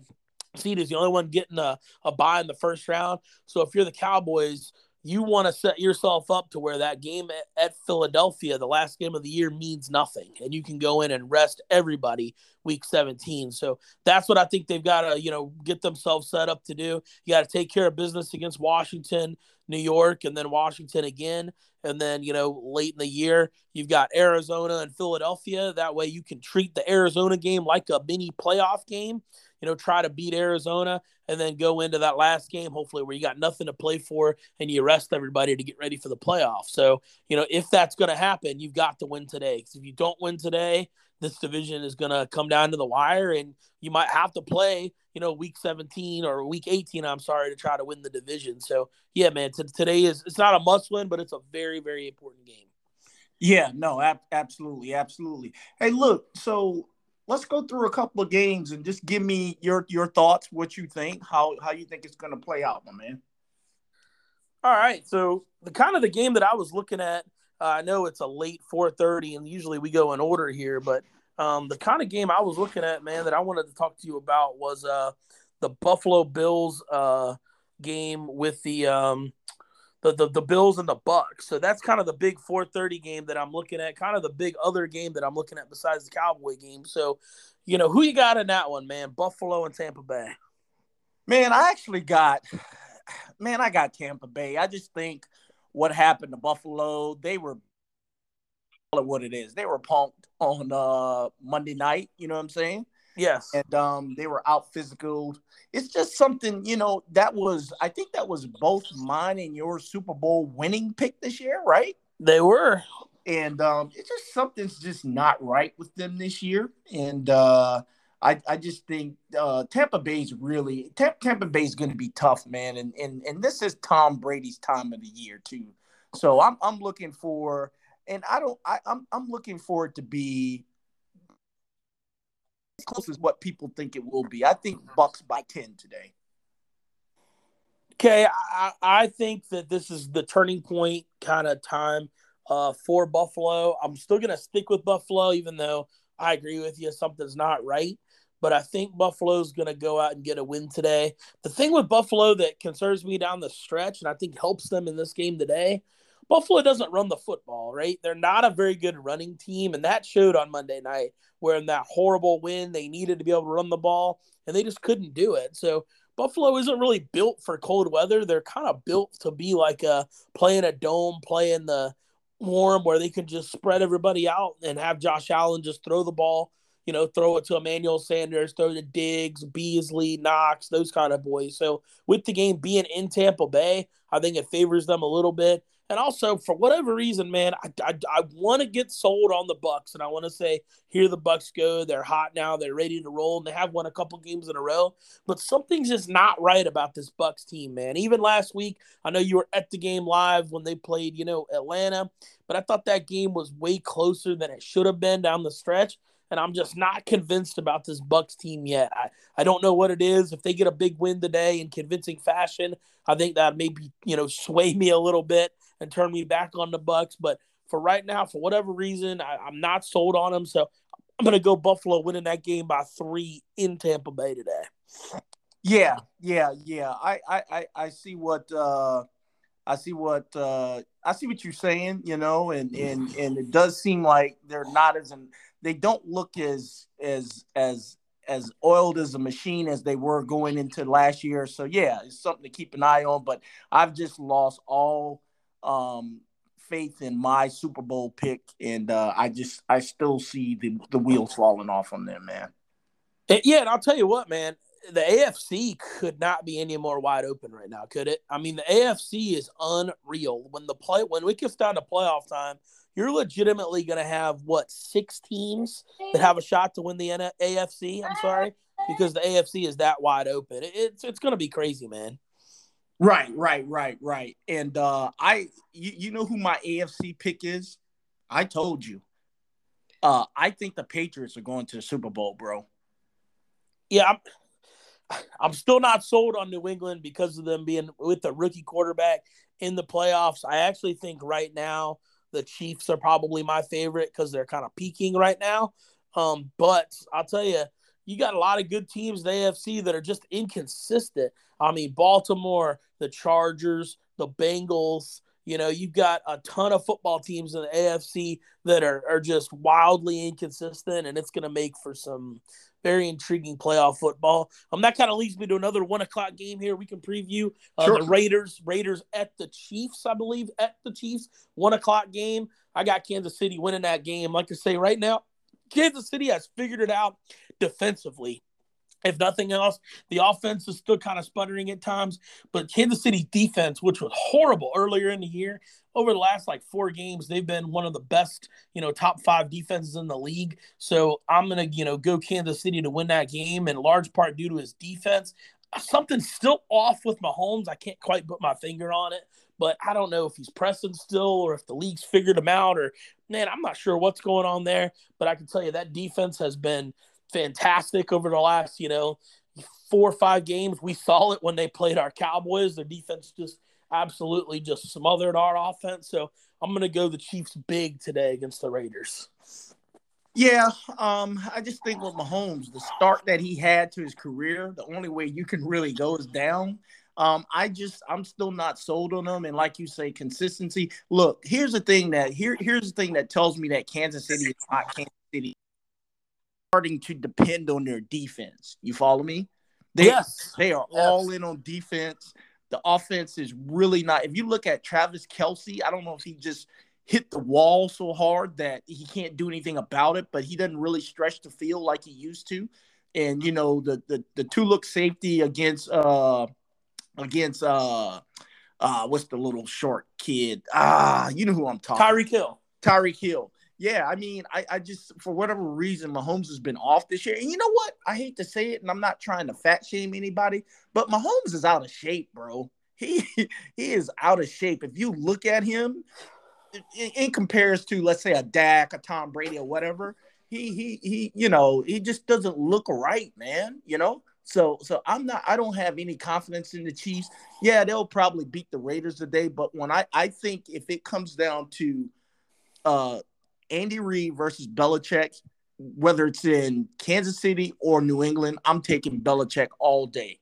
seed is the only one getting a, a bye in the first round. So if you're the Cowboys, you want to set yourself up to where that game at, at, Philadelphia, the last game of the year, means nothing, and you can go in and rest everybody week 17. So that's what I think they've got to, you know, get themselves set up to do. You got to take care of business against Washington, New York, and then Washington again. And then, you know, late in the year, you've got Arizona and Philadelphia. That way you can treat the Arizona game like a mini playoff game you know, try to beat Arizona and then go into that last game, hopefully, where you got nothing to play for and you rest everybody to get ready for the playoffs. So, you know, if that's going to happen, you've got to win today. Because if you don't win today, this division is going to come down to the wire and you might have to play, you know, week 17 or week 18, I'm sorry, to try to win the division. So, yeah, man, t- today is, it's not a must win, but it's a very, very important game.
Yeah, no, ab- absolutely, absolutely. Hey, look, so let's go through a couple of games and just give me your your thoughts, what you think, how how you think it's going to play out, my man.
All right, so the kind of the game that I was looking at, uh, I know it's a late four thirty, and usually we go in order here, but um, the kind of game I was looking at, man, that I wanted to talk to you about was uh, the Buffalo Bills uh, game with the um, the, the the Bills and the Bucks. So that's kind of the big 4:30 game that I'm looking at. Kind of the big other game that I'm looking at besides the Cowboy game. So, you know, who you got in that one, man? Buffalo and Tampa Bay.
Man, I actually got man, I got Tampa Bay. I just think what happened to Buffalo, they were what it is. They were punked on uh Monday night, you know what I'm saying?
Yes.
And um, they were out physical. It's just something, you know, that was, I think that was both mine and your Super Bowl winning pick this year, right?
They were.
And um, it's just something's just not right with them this year. And uh, I, I just think uh, Tampa Bay's really, Tampa, Tampa Bay's going to be tough, man. And, and, and this is Tom Brady's time of the year, too. So I'm, I'm looking for, and I don't, I, I'm, I'm looking for it to be close as what people think it will be. I think Bucks by ten today.
Okay, I, I think that this is the turning point kind of time uh, for Buffalo. I'm still going to stick with Buffalo, even though I agree with you, something's not right. But I think Buffalo's going to go out and get a win today. The thing with Buffalo that concerns me down the stretch, and I think helps them in this game today, Buffalo doesn't run the football, right? They're not a very good running team, and that showed on Monday night, where in that horrible win, they needed to be able to run the ball, and they just couldn't do it. So Buffalo isn't really built for cold weather. They're kind of built to be like a playing a dome, playing the warm, where they can just spread everybody out and have Josh Allen just throw the ball. You know, throw it to Emmanuel Sanders, throw to Diggs, Beasley, Knox, those kind of boys. So with the game being in Tampa Bay, I think it favors them a little bit. And also, for whatever reason, man, I, I, I want to get sold on the Bucks, and I want to say, here the Bucks go. They're hot now. They're ready to roll, and they have won a couple games in a row. But something's just not right about this Bucks team, man. Even last week, I know you were at the game live when they played, you know, Atlanta, but I thought that game was way closer than it should have been down the stretch and I'm just not convinced about this Bucks team yet. I, I don't know what it is. If they get a big win today in convincing fashion, I think that maybe you know sway me a little bit and turn me back on the Bucks. But for right now, for whatever reason, I, I'm not sold on them. So I'm to go Buffalo winning that game by three in Tampa Bay today.
Yeah, yeah, yeah. I I I, see what uh I see what uh I see what you're saying, you know, and and and it does seem like they're not as they don't look as as as as oiled as a machine as they were going into last year. So yeah, it's something to keep an eye on. But I've just lost all um, faith in my Super Bowl pick, and uh, I just I still see the the wheels falling off on them, man.
Yeah, and I'll tell you what, man. The AFC could not be any more wide open right now, could it? I mean, the AFC is unreal. When the play when we gets down to playoff time, you're legitimately going to have what six teams that have a shot to win the AFC. I'm sorry, because the AFC is that wide open. It's it's going to be crazy, man.
Right, right, right, right. And uh I, you, you know who my AFC pick is? I told you. Uh I think the Patriots are going to the Super Bowl, bro.
Yeah, I'm, I'm still not sold on New England because of them being with the rookie quarterback in the playoffs. I actually think right now the Chiefs are probably my favorite because they're kind of peaking right now. Um, but I'll tell you, you got a lot of good teams in the AFC that are just inconsistent. I mean, Baltimore, the Chargers, the Bengals. You know, you've got a ton of football teams in the AFC that are, are just wildly inconsistent, and it's going to make for some very intriguing playoff football. Um, that kind of leads me to another one o'clock game here. We can preview uh, sure. the Raiders, Raiders at the Chiefs, I believe, at the Chiefs, one o'clock game. I got Kansas City winning that game. Like I say, right now, Kansas City has figured it out defensively. If nothing else, the offense is still kind of sputtering at times, but Kansas City defense, which was horrible earlier in the year, over the last like four games, they've been one of the best, you know, top five defenses in the league. So I'm gonna, you know, go Kansas City to win that game in large part due to his defense. Something's still off with Mahomes. I can't quite put my finger on it, but I don't know if he's pressing still or if the league's figured him out or man, I'm not sure what's going on there. But I can tell you that defense has been fantastic over the last, you know, four or five games. We saw it when they played our Cowboys. Their defense just absolutely just smothered our offense. So I'm going to go the Chiefs big today against the Raiders.
Yeah, um, I just think with Mahomes, the start that he had to his career, the only way you can really go is down. Um, I just I'm still not sold on them, and like you say, consistency. Look, here's the thing that here here's the thing that tells me that Kansas City is not Kansas City. Starting to depend on their defense. You follow me? They,
yes,
they are yes. all in on defense. The offense is really not. If you look at Travis Kelce, I don't know if he just hit the wall so hard that he can't do anything about it, but he doesn't really stretch the field like he used to. And you know the the the two look safety against uh against uh uh what's the little short kid ah you know who I'm talking
Tyreek Hill
Tyreek Hill yeah, I mean, I, I just for whatever reason, Mahomes has been off this year. And you know what? I hate to say it, and I'm not trying to fat shame anybody, but Mahomes is out of shape, bro. He he is out of shape. If you look at him in, in comparison to, let's say, a Dak, a Tom Brady, or whatever, he he he, you know, he just doesn't look right, man. You know. So so I'm not I don't have any confidence in the Chiefs. Yeah, they'll probably beat the Raiders today, but when I I think if it comes down to uh Andy Reid versus Belichick, whether it's in Kansas City or New England, I'm taking Belichick all day.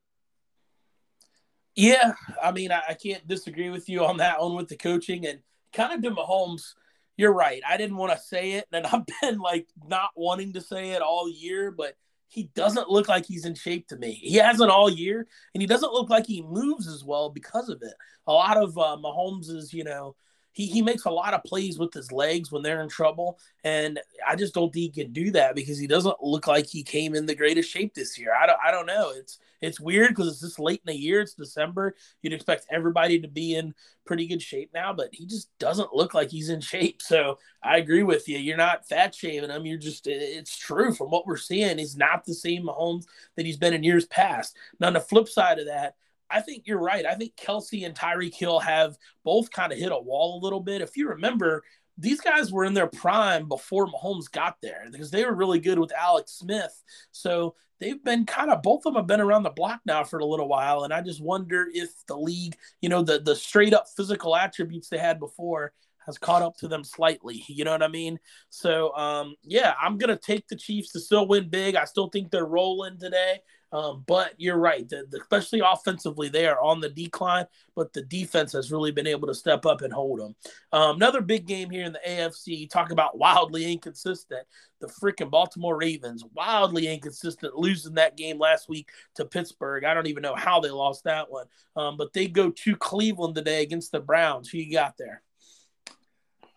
Yeah, I mean, I, I can't disagree with you on that one with the coaching and kind of to Mahomes. You're right. I didn't want to say it, and I've been like not wanting to say it all year, but he doesn't look like he's in shape to me. He hasn't all year, and he doesn't look like he moves as well because of it. A lot of uh, Mahomes's, you know, he, he makes a lot of plays with his legs when they're in trouble. And I just don't think he can do that because he doesn't look like he came in the greatest shape this year. I don't, I don't know. It's it's weird because it's this late in the year. It's December. You'd expect everybody to be in pretty good shape now, but he just doesn't look like he's in shape. So I agree with you. You're not fat shaming him. You're just it's true from what we're seeing. He's not the same Mahomes that he's been in years past. Now on the flip side of that, I think you're right. I think Kelce and Tyreek Hill have both kind of hit a wall a little bit. If you remember, these guys were in their prime before Mahomes got there because they were really good with Alex Smith. So they've been kind of both of them have been around the block now for a little while. And I just wonder if the league, you know, the the straight up physical attributes they had before has caught up to them slightly. You know what I mean? So um, yeah, I'm gonna take the Chiefs to still win big. I still think they're rolling today. Um, but you're right, the, the, especially offensively, they are on the decline. But the defense has really been able to step up and hold them. Um, another big game here in the AFC. Talk about wildly inconsistent. The freaking Baltimore Ravens, wildly inconsistent, losing that game last week to Pittsburgh. I don't even know how they lost that one. Um, but they go to Cleveland today against the Browns. Who you got there?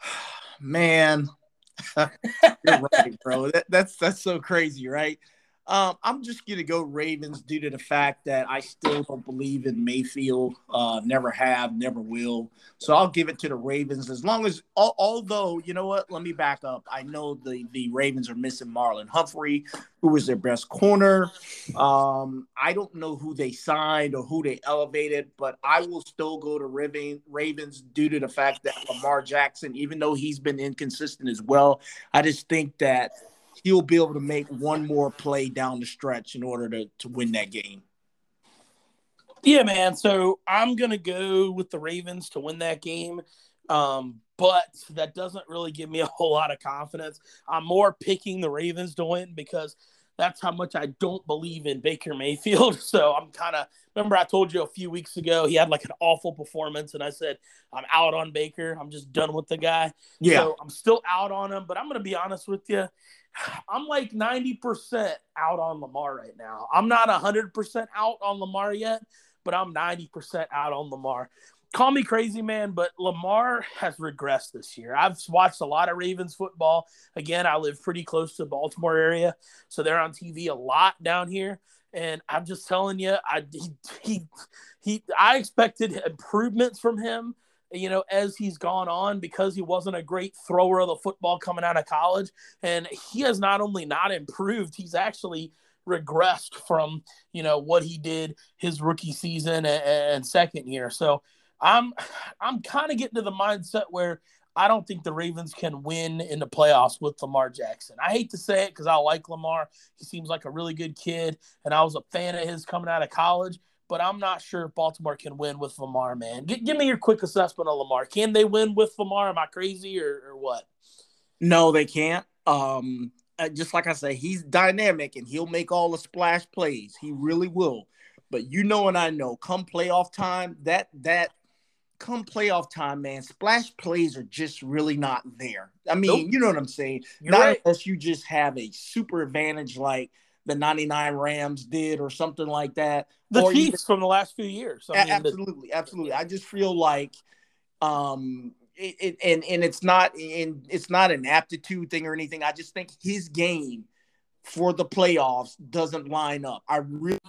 Man, you're right, bro. That, that's that's so crazy, right? Um, I'm just gonna go Ravens due to the fact that I still don't believe in Mayfield. Uh, never have, never will. So I'll give it to the Ravens as long as. Although you know what, let me back up. I know the the Ravens are missing Marlon Humphrey, who was their best corner. Um, I don't know who they signed or who they elevated, but I will still go to Ravens due to the fact that Lamar Jackson, even though he's been inconsistent as well, I just think that he'll be able to make one more play down the stretch in order to, to win that game.
Yeah, man. So I'm gonna go with the Ravens to win that game. Um, but that doesn't really give me a whole lot of confidence. I'm more picking the Ravens to win because that's how much I don't believe in Baker Mayfield. So I'm kind of remember I told you a few weeks ago he had like an awful performance, and I said I'm out on Baker. I'm just done with the guy. Yeah, so I'm still out on him. But I'm gonna be honest with you. I'm like 90% out on Lamar right now. I'm not 100% out on Lamar yet, but I'm 90% out on Lamar. Call me crazy, man, but Lamar has regressed this year. I've watched a lot of Ravens football. Again, I live pretty close to the Baltimore area, so they're on TV a lot down here. And I'm just telling you, I he, he, he I expected improvements from him you know, as he's gone on because he wasn't a great thrower of the football coming out of college. And he has not only not improved, he's actually regressed from, you know, what he did his rookie season and, and second year. So I'm I'm kind of getting to the mindset where I don't think the Ravens can win in the playoffs with Lamar Jackson. I hate to say it because I like Lamar. He seems like a really good kid, and I was a fan of his coming out of college but I'm not sure if Baltimore can win with Lamar, man. G- give me your quick assessment of Lamar. Can they win with Lamar? Am I crazy or, or what?
No, they can't. Um, uh, just like I say, he's dynamic and he'll make all the splash plays. He really will. But you know, and I know, come playoff time, that that come playoff time, man, splash plays are just really not there. I mean, nope. you know what I'm saying? You're not right. unless you just have a super advantage like the 99 Rams did or something like that.
The or Chiefs even, from the last few years.
I mean, absolutely, the, absolutely. I just feel like um it, it, and and it's not and it's not an aptitude thing or anything. I just think his game for the playoffs doesn't line up. I really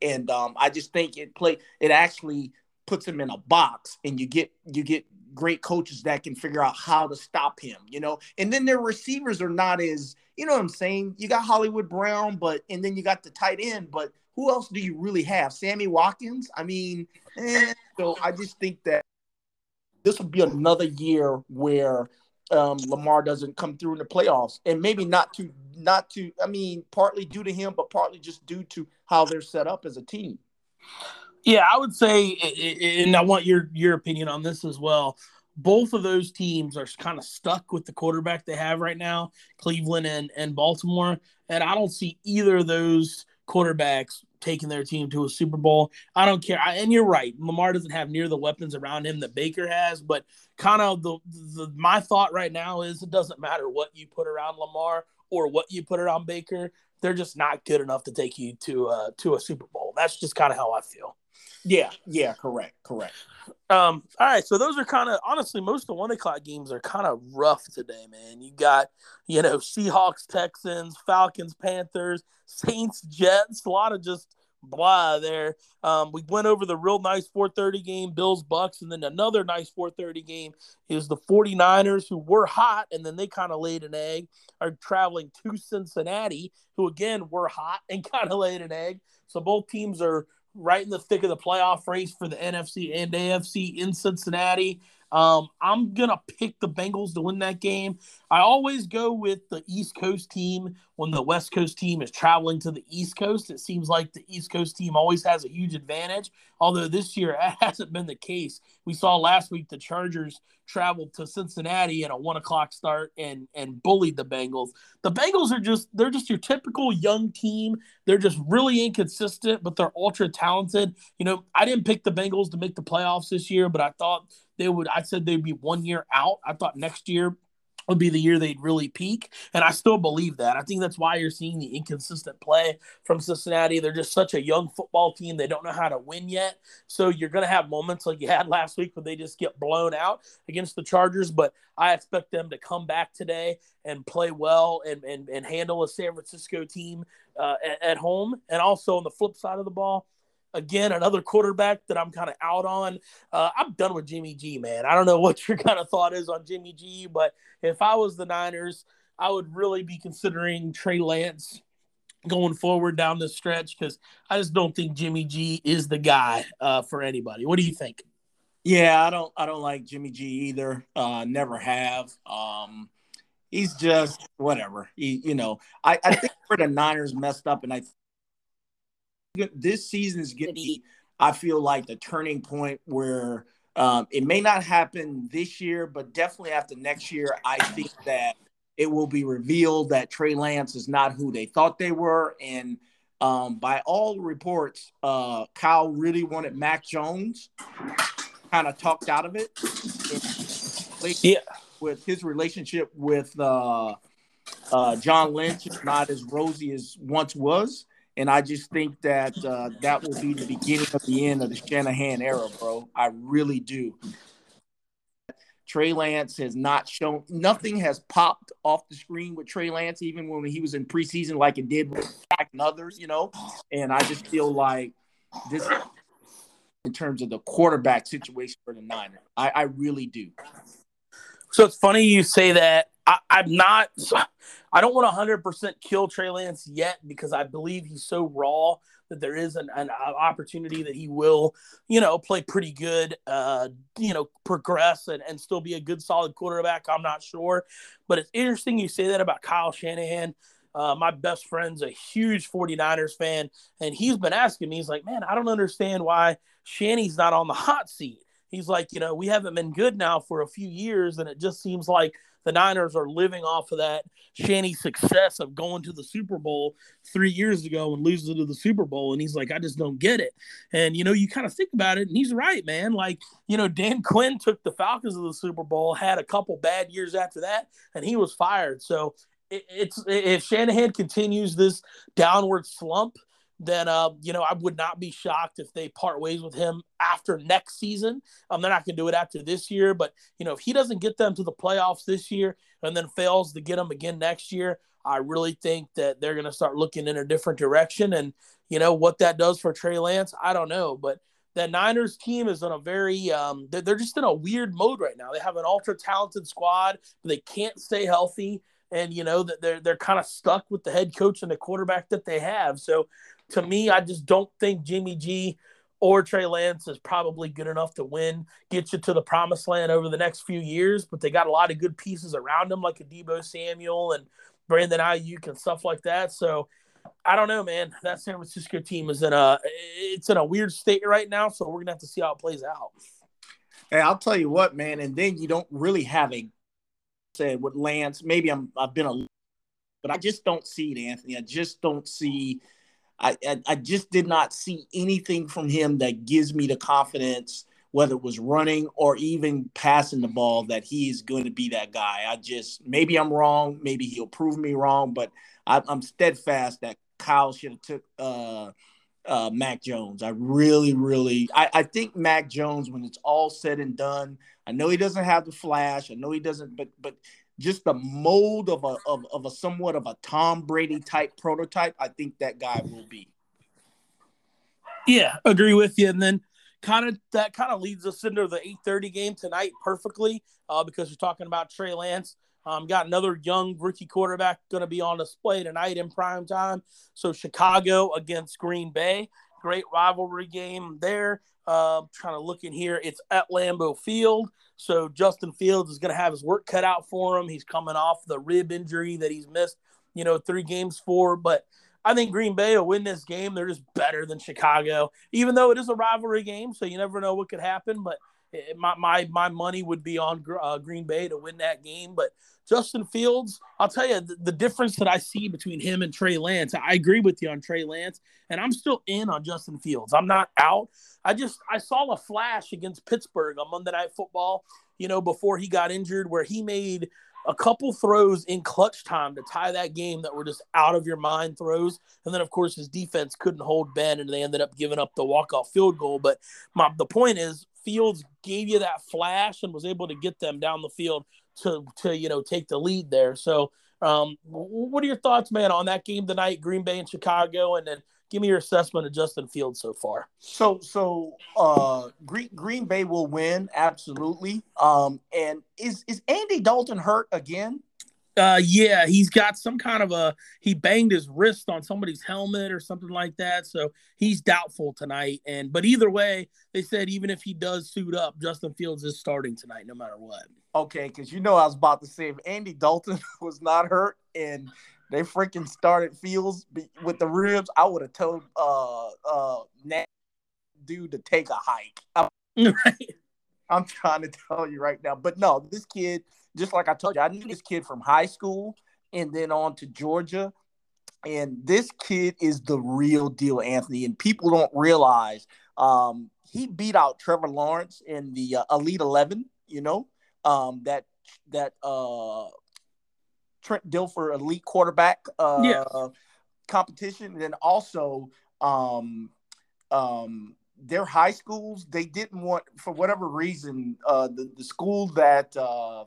and um I just think it play it actually puts him in a box and you get you get great coaches that can figure out how to stop him, you know. And then their receivers are not as, you know what I'm saying? You got Hollywood Brown, but and then you got the tight end, but who else do you really have? Sammy Watkins? I mean, eh, so I just think that this will be another year where um, Lamar doesn't come through in the playoffs, and maybe not to not to. I mean, partly due to him, but partly just due to how they're set up as a team.
Yeah, I would say, and I want your your opinion on this as well. Both of those teams are kind of stuck with the quarterback they have right now, Cleveland and and Baltimore, and I don't see either of those quarterbacks taking their team to a Super Bowl. I don't care. I, and you're right. Lamar doesn't have near the weapons around him that Baker has, but kind of the, the my thought right now is it doesn't matter what you put around Lamar or what you put around Baker. They're just not good enough to take you to uh, to a Super Bowl. That's just kind of how I feel.
Yeah, yeah, correct, correct.
Um, all right, so those are kind of honestly most of the one o'clock games are kind of rough today, man. You got you know Seahawks, Texans, Falcons, Panthers, Saints, Jets, a lot of just blah there. Um, we went over the real nice 430 game, Bills, Bucks, and then another nice 430 game is the 49ers, who were hot, and then they kind of laid an egg, are traveling to Cincinnati, who again were hot and kind of laid an egg. So both teams are right in the thick of the playoff race for the NFC and AFC in Cincinnati. Um, I'm gonna pick the Bengals to win that game. I always go with the East Coast team when the West Coast team is traveling to the East Coast. It seems like the East Coast team always has a huge advantage, although this year it hasn't been the case. We saw last week the Chargers traveled to Cincinnati at a one o'clock start and and bullied the Bengals. The Bengals are just they're just your typical young team. They're just really inconsistent, but they're ultra talented. You know, I didn't pick the Bengals to make the playoffs this year, but I thought they would. I said they'd be one year out. I thought next year would be the year they'd really peak. And I still believe that. I think that's why you're seeing the inconsistent play from Cincinnati. They're just such a young football team. They don't know how to win yet. So you're going to have moments like you had last week where they just get blown out against the Chargers. But I expect them to come back today and play well and, and, and handle a San Francisco team uh, at, at home. And also on the flip side of the ball, again, another quarterback that I'm kind of out on. Uh, I'm done with Jimmy G, man. I don't know what your kind of thought is on Jimmy G, but if I was the Niners, I would really be considering Trey Lance going forward down the stretch because I just don't think Jimmy G is the guy uh, for anybody. What do you think?
Yeah, I don't. I don't like Jimmy G either. Uh, never have. Um, he's just whatever. He, you know, I, I think where the Niners messed up, and I this season is going to be, I feel like, the turning point where um, it may not happen this year, but definitely after next year, I think that it will be revealed that Trey Lance is not who they thought they were. And um, by all reports, uh, Kyle really wanted Mac Jones, kind of talked out of it.
Yeah.
With his relationship with uh, uh, John Lynch, not as rosy as once was. And I just think that uh, that will be the beginning of the end of the Shanahan era, bro. I really do. Trey Lance has not shown nothing has popped off the screen with Trey Lance, even when he was in preseason, like it did with Jack and others, you know. And I just feel like this, in terms of the quarterback situation for the Niners, I, I really do.
So it's funny you say that. I, I'm not. I don't want to 100% kill Trey Lance yet because I believe he's so raw that there is an, an opportunity that he will, you know, play pretty good, uh, you know, progress and, and still be a good, solid quarterback. I'm not sure. But it's interesting you say that about Kyle Shanahan. Uh, my best friend's a huge 49ers fan, and he's been asking me, he's like, man, I don't understand why Shanny's not on the hot seat. He's like, you know, we haven't been good now for a few years, and it just seems like – the Niners are living off of that Shanny success of going to the Super Bowl three years ago and losing to the Super Bowl. And he's like, I just don't get it. And, you know, you kind of think about it, and he's right, man. Like, you know, Dan Quinn took the Falcons to the Super Bowl, had a couple bad years after that, and he was fired. So it's if Shanahan continues this downward slump, then uh, you know I would not be shocked if they part ways with him after next season. Um, they're not going to do it after this year, but you know if he doesn't get them to the playoffs this year and then fails to get them again next year, I really think that they're going to start looking in a different direction. And you know what that does for Trey Lance, I don't know, but that Niners team is in a very um, they're, they're just in a weird mode right now. They have an ultra talented squad, but they can't stay healthy and you know that they're they're kind of stuck with the head coach and the quarterback that they have. So to me, I just don't think Jimmy G or Trey Lance is probably good enough to win, get you to the promised land over the next few years. But they got a lot of good pieces around them, like a Deebo Samuel and Brandon Aiyuk and stuff like that. So I don't know, man. That San Francisco team is in a it's in a weird state right now. So we're gonna have to see how it plays out.
Hey, I'll tell you what, man. And then you don't really have a said with Lance. Maybe I'm I've been a, but I just don't see it, Anthony. I just don't see I, I, just did not see anything from him that gives me the confidence, whether it was running or even passing the ball, that he is going to be that guy. I just maybe I'm wrong, maybe he'll prove me wrong, but I, am steadfast that Kyle should have took uh, uh, Mac Jones. I really, really, I, I think Mac Jones, when it's all said and done, I know he doesn't have the flash. I know he doesn't, but but just the mold of a of, of a somewhat of a Tom Brady type prototype, I think that guy will be.
Yeah, agree with you. And then kind of that kind of leads us into the 8:30 game tonight perfectly, uh, because we're talking about Trey Lance. Um, got another young rookie quarterback going to be on display tonight in prime time. So Chicago against Green Bay, great rivalry game there. Uh, trying to look in here, it's at Lambeau Field. So Justin Fields is going to have his work cut out for him. He's coming off the rib injury that he's missed you know, three games for. But I think Green Bay will win this game. They're just better than Chicago, even though it is a rivalry game. So you never know what could happen. But my my, my money would be on uh, Green Bay to win that game. But Justin Fields, I'll tell you the, the, difference that I see between him and Trey Lance. I agree with you on Trey Lance, and I'm still in on Justin Fields. I'm not out. I just I saw a flash against Pittsburgh on Monday Night Football. You know, before he got injured, where he made a couple throws in clutch time to tie that game that were just out of your mind throws. And then, of course, his defense couldn't hold Ben, and they ended up giving up the walk off field goal. But my, the point is, Fields gave you that flash and was able to get them down the field to to you know take the lead there. So, um, what are your thoughts, man, on that game tonight, Green Bay and Chicago, and then give me your assessment of Justin Fields so far.
So, so uh, Green Green Bay will win absolutely. Um, and is is Andy Dalton hurt again?
Uh, yeah, he's got some kind of a he banged his wrist on somebody's helmet or something like that. So he's doubtful tonight. And but either way, they said even if he does suit up, Justin Fields is starting tonight, no matter what.
Okay, because you know I was about to say if Andy Dalton was not hurt and they freaking started Fields with the ribs, I would have told uh uh Nat dude to take a hike. Right. I'm trying to tell you right now, but no, this kid just like I told you, I knew this kid from high school and then on to Georgia. And this kid is the real deal, Anthony. And people don't realize um, he beat out Trevor Lawrence in the uh, Elite Eleven. You know um, that that uh, Trent Dilfer Elite Quarterback uh, yeah. competition, and then also um, um, their high schools. They didn't want, for whatever reason, uh, the the school that uh,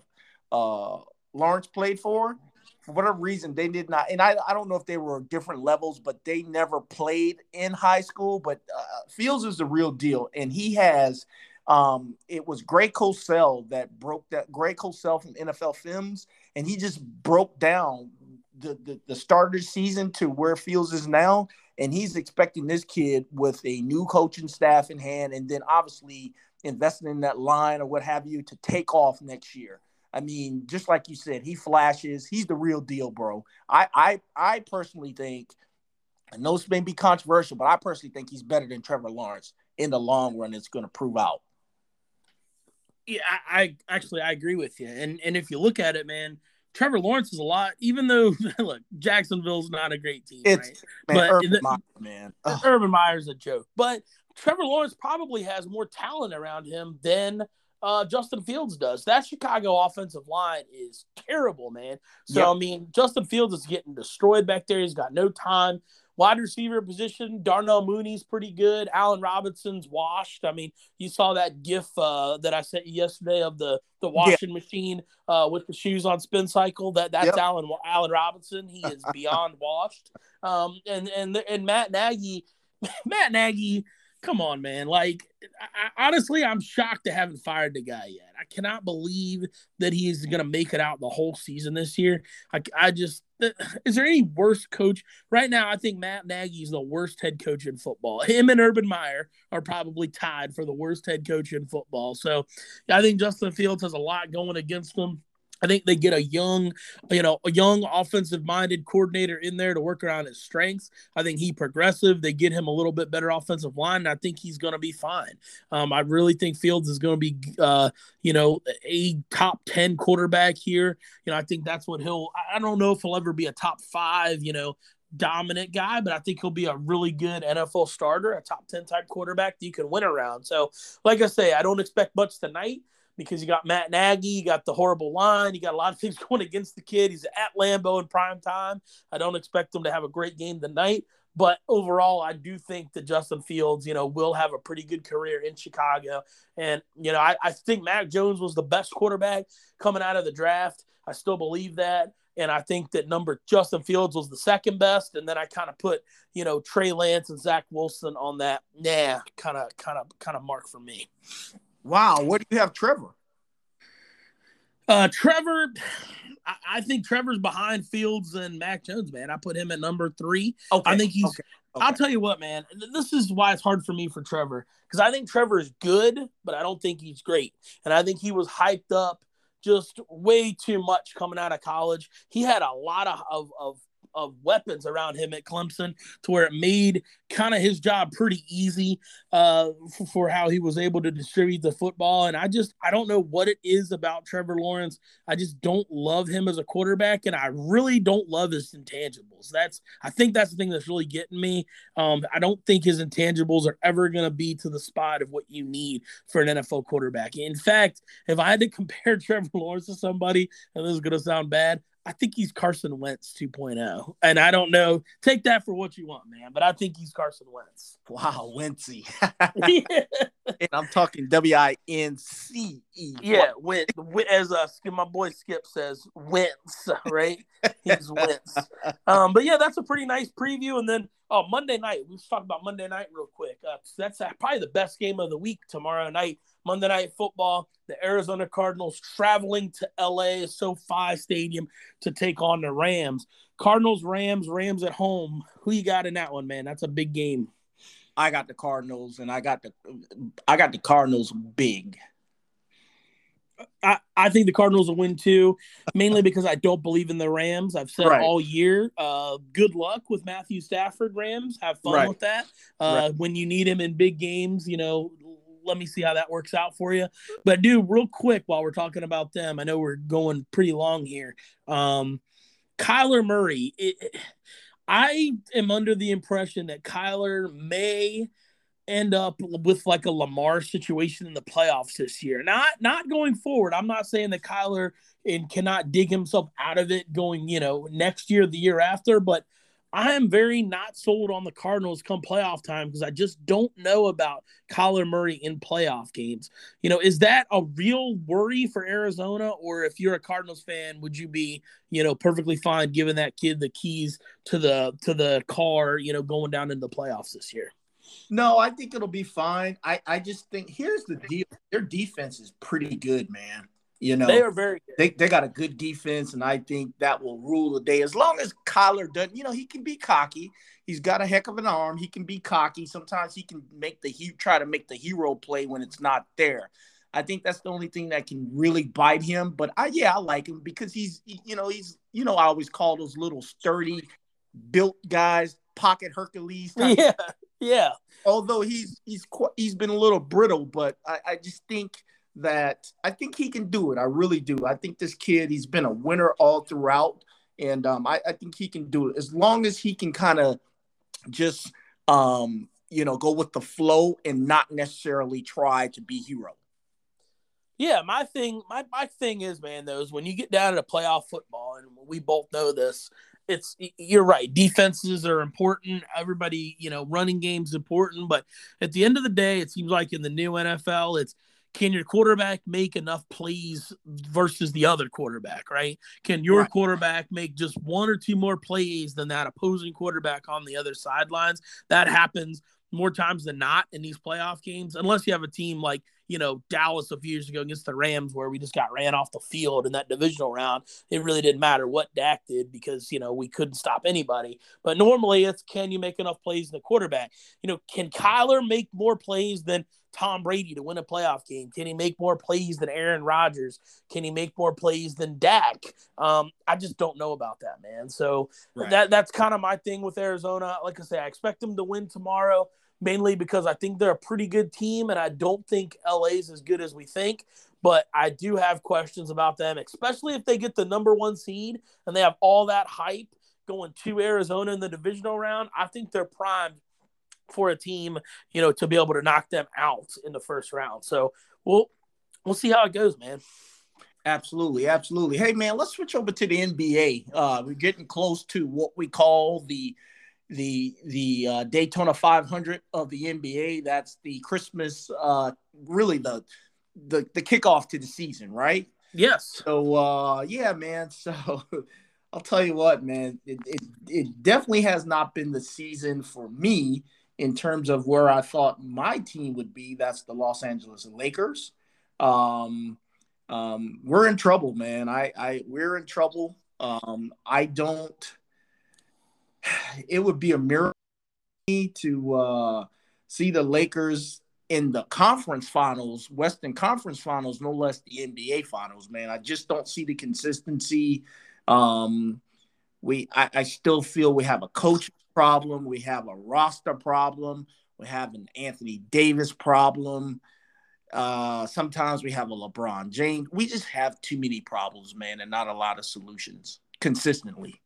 uh, Lawrence played for. For whatever reason, they did not, and I, I don't know if they were different levels, but they never played in high school. But uh, Fields is the real deal, and he has. Um, it was Greg Cosell that broke that. Greg Cosell from NFL Films, and he just broke down the, the the start of the season to where Fields is now, and he's expecting this kid with a new coaching staff in hand, and then obviously investing in that line or what have you to take off next year. I mean, just like you said, he flashes. He's the real deal, bro. I I I personally think, I know this may be controversial, but I personally think he's better than Trevor Lawrence in the long run. It's going to prove out.
Yeah, I, I actually I agree with you. And and if you look at it, man, Trevor Lawrence is a lot. Even though look, Jacksonville's not a great team, it's, right? Man, but Urban the, Meyer, man, Ugh. Urban Meyer's a joke. But Trevor Lawrence probably has more talent around him than uh, Justin Fields does. That Chicago offensive line is terrible, man. So yep. I mean, Justin Fields is getting destroyed back there. He's got no time. Wide receiver position, Darnell Mooney's pretty good. Allen Robinson's washed. I mean, you saw that GIF uh, that I sent you yesterday of the the washing yeah. machine uh, with the shoes on spin cycle. That that's yep. Allen Allen Robinson. He is beyond washed. Um, and and and Matt Nagy, Matt Nagy come on, man. Like, I, honestly, I'm shocked they haven't fired the guy yet. I cannot believe that he is going to make it out the whole season this year. I, I just, is there any worse coach right now? I think Matt Nagy is the worst head coach in football. Him and Urban Meyer are probably tied for the worst head coach in football. So I think Justin Fields has a lot going against him. I think they get a young, you know, a young offensive minded coordinator in there to work around his strengths. I think he progressive. They get him a little bit better offensive line. I think he's going to be fine. Um, I really think Fields is going to be, uh, you know, a top 10 quarterback here. You know, I think that's what he'll, I don't know if he'll ever be a top five, you know, dominant guy, but I think he'll be a really good NFL starter, a top 10 type quarterback that you can win around. So, like I say, I don't expect much tonight because you got Matt Nagy, you got the horrible line, you got a lot of things going against the kid. He's at Lambeau in prime time. I don't expect him to have a great game tonight, but overall, I do think that Justin Fields, you know, will have a pretty good career in Chicago. And, you know, I, I think Mac Jones was the best quarterback coming out of the draft. I still believe that. And I think that number Justin Fields was the second best. And then I kind of put, you know, Trey Lance and Zach Wilson on that, nah, kind of, kind of, kind of mark for me.
Wow, where do you have Trevor?
Uh, Trevor, I, I, think Trevor's behind Fields and Mac Jones. Man, I put him at number three. Okay, I think he's. Okay. Okay. I'll tell you what, man. This is why it's hard for me for Trevor because I think Trevor is good, but I don't think he's great, and I think he was hyped up just way too much coming out of college. He had a lot of, of, of of weapons around him at Clemson to where it made kind of his job pretty easy uh, for, for, how he was able to distribute the football. And I just, I don't know what it is about Trevor Lawrence. I just don't love him as a quarterback. And I really don't love his intangibles. That's, I think that's the thing that's really getting me. Um, I don't think his intangibles are ever going to be to the spot of what you need for an NFL quarterback. In fact, if I had to compare Trevor Lawrence to somebody, and this is going to sound bad, I think he's Carson Wentz 2.0. And I don't know. Take that for what you want, man. But I think he's Carson Wentz.
Wow, Wency. yeah. And I'm talking W I N C E.
Yeah, Wentz. As uh, my boy Skip says, Wentz, right? he's Wentz. Um, but yeah, that's a pretty nice preview. And then oh, Monday night. Let's talk about Monday night real quick. Uh, that's probably the best game of the week tomorrow night. Monday Night Football, the Arizona Cardinals traveling to LA SoFi Stadium to take on the Rams. Cardinals, Rams, Rams at home. Who you got in that one, man? That's a big game.
I got the Cardinals, and I got the I got the Cardinals big.
I, I think the Cardinals will win too, mainly because I don't believe in the Rams. I've said right. all year, uh, good luck with Matthew Stafford, Rams. Have fun right. with that. Uh, right. When you need him in big games, you know, let me see how that works out for you. But dude, real quick while we're talking about them, I know we're going pretty long here. Um, Kyler Murray, it, I am under the impression that Kyler may end up with like a Lamar situation in the playoffs this year. Not not going forward. I'm not saying that Kyler and cannot dig himself out of it going, you know, next year, the year after, but I am very not sold on the Cardinals come playoff time because I just don't know about Kyler Murray in playoff games. You know, is that a real worry for Arizona? Or if you're a Cardinals fan, would you be, you know, perfectly fine giving that kid the keys to the to the car, you know, going down into the playoffs this year?
No, I think it'll be fine. I, I just think here's the deal. Their defense is pretty good, man. You know,
they are very good.
They, they got a good defense, and I think that will rule the day. As long as Kyler doesn't, you know, he can be cocky. He's got a heck of an arm. He can be cocky. Sometimes he can make the he try to make the hero play when it's not there. I think that's the only thing that can really bite him. But I yeah, I like him because he's you know he's you know I always call those little sturdy, built guys pocket Hercules.
Yeah, yeah.
Although he's he's he's been a little brittle, but I, I just think that I think he can do it. I really do. I think this kid, he's been a winner all throughout. And um, I, I, think he can do it as long as he can kind of just, um, you know, go with the flow and not necessarily try to be hero.
Yeah, my thing, my, my thing is, man, though, is when you get down to playoff football, and we both know this, it's you're right. Defenses are important. Everybody, you know, running games important, but at the end of the day, it seems like in the new NFL, it's can your quarterback make enough plays versus the other quarterback, right? Can your right. quarterback make just one or two more plays than that opposing quarterback on the other sidelines? That happens more times than not in these playoff games, unless you have a team like, you know, Dallas a few years ago against the Rams, where we just got ran off the field in that divisional round. It really didn't matter what Dak did because, you know, we couldn't stop anybody. But normally it's can you make enough plays in the quarterback? You know, can Kyler make more plays than Tom Brady to win a playoff game? Can he make more plays than Aaron Rodgers? Can he make more plays than Dak? Um, I just don't know about that, man. So right. that that's kind of my thing with Arizona. Like I say, I expect them to win tomorrow, mainly because I think they're a pretty good team, and I don't think LA's is as good as we think. But I do have questions about them, especially if they get the number one seed and they have all that hype going to Arizona in the divisional round. I think they're primed for a team, you know, to be able to knock them out in the first round. So we'll we'll see how it goes, man.
Absolutely, absolutely. Hey man, let's switch over to the NBA. Uh, we're getting close to what we call the the the uh, Daytona 500 of the NBA. That's the Christmas, uh, really the the the kickoff to the season, right?
Yes.
So uh, yeah, man. So I'll tell you what, man, it, it it definitely has not been the season for me in terms of where I thought my team would be. That's the Los Angeles Lakers. Um, um, we're in trouble, man. I, I we're in trouble. Um, I don't. It would be a miracle to uh, see the Lakers in the conference finals, Western Conference finals, no less the NBA finals, man. I just don't see the consistency. Um, We I, I still feel we have a coach problem. We have a roster problem. We have an Anthony Davis problem. Uh, sometimes we have a LeBron James. We just have too many problems, man, and not a lot of solutions consistently.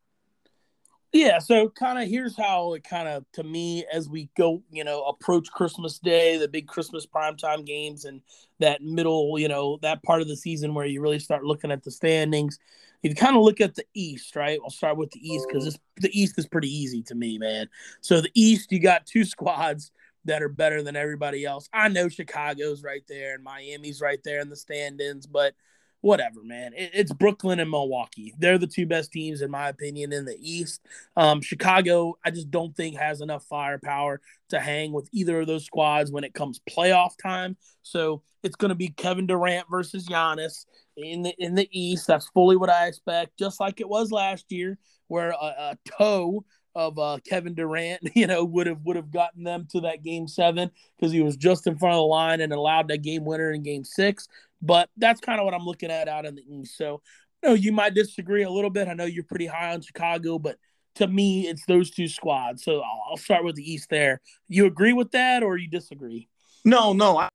Yeah, so kind of here's how it kind of to me as we go, you know, approach Christmas Day, the big Christmas primetime games, and that middle, you know, that part of the season where you really start looking at the standings. If you kind of look at the East, right? I'll start with the East because the East is pretty easy to me, man. So the East, you got two squads that are better than everybody else. I know Chicago's right there and Miami's right there in the stand-ins, but whatever, man. It, it's Brooklyn and Milwaukee. They're the two best teams, in my opinion, in the East. Um, Chicago, I just don't think has enough firepower to hang with either of those squads when it comes playoff time. So it's going to be Kevin Durant versus Giannis in the in the East. That's fully what I expect, just like it was last year, where a, a toe of uh, Kevin Durant, you know, would have would have gotten them to that game seven because he was just in front of the line and allowed that game winner in game six. But that's kind of what I'm looking at out in the East. So, you know, you might disagree a little bit. I know you're pretty high on Chicago, but to me, it's those two squads. So I'll, I'll start with the East there. You agree with that, or you disagree?
No, no, I,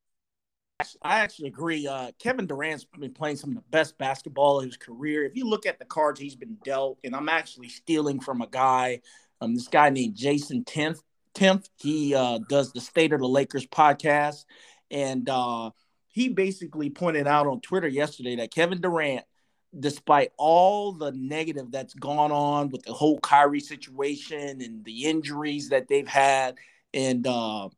I actually agree. Uh, Kevin Durant's been playing some of the best basketball of his career. If you look at the cards he's been dealt, and I'm actually stealing from a guy um, this guy named Jason Tenth. Tenth. He uh, does the State of the Lakers podcast, and uh, he basically pointed out on Twitter yesterday that Kevin Durant, despite all the negative that's gone on with the whole Kyrie situation and the injuries that they've had, and uh,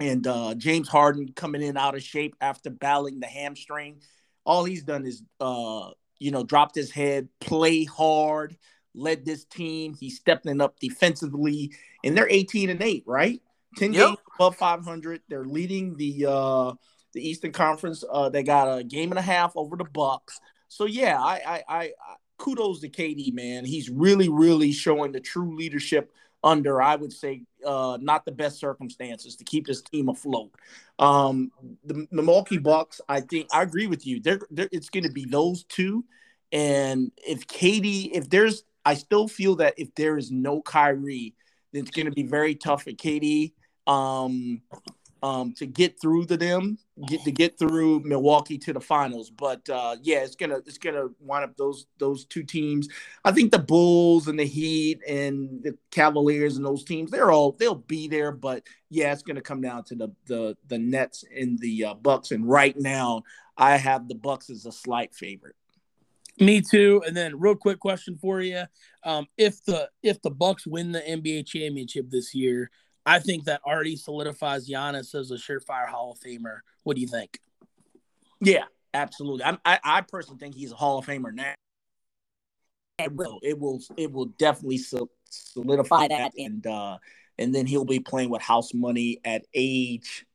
and uh, James Harden coming in out of shape after battling the hamstring, all he's done is uh, you know dropped his head, play hard led this team. He's stepping up defensively, and they're 18 and 8, right? 10 yep. games above 500. They're leading the uh the Eastern Conference. Uh they got a game and a half over the Bucks. So yeah, I I, I, kudos to KD, man. He's really, really showing the true leadership under, I would say, uh, not the best circumstances to keep this team afloat. Um, the, the Milwaukee Bucks, I think, I agree with you. They're, they're it's going to be those two, and if KD, if there's I still feel that if there is no Kyrie, then it's going to be very tough for KD um, um, to get through to them, get to get through Milwaukee to the finals. But uh, yeah, it's gonna it's gonna wind up those those two teams. I think the Bulls and the Heat and the Cavaliers and those teams they're all they'll be there. But yeah, it's gonna come down to the the the Nets and the uh, Bucks. And right now, I have the Bucks as a slight favorite.
Me too. And then, real quick question for you: um, If the if the Bucks win the NBA championship this year, I think that already solidifies Giannis as a surefire Hall of Famer. What do you think?
Yeah, absolutely. I, I, I personally think he's a Hall of Famer now. It will. It will. It will definitely solidify that, and uh, and then he'll be playing with house money at age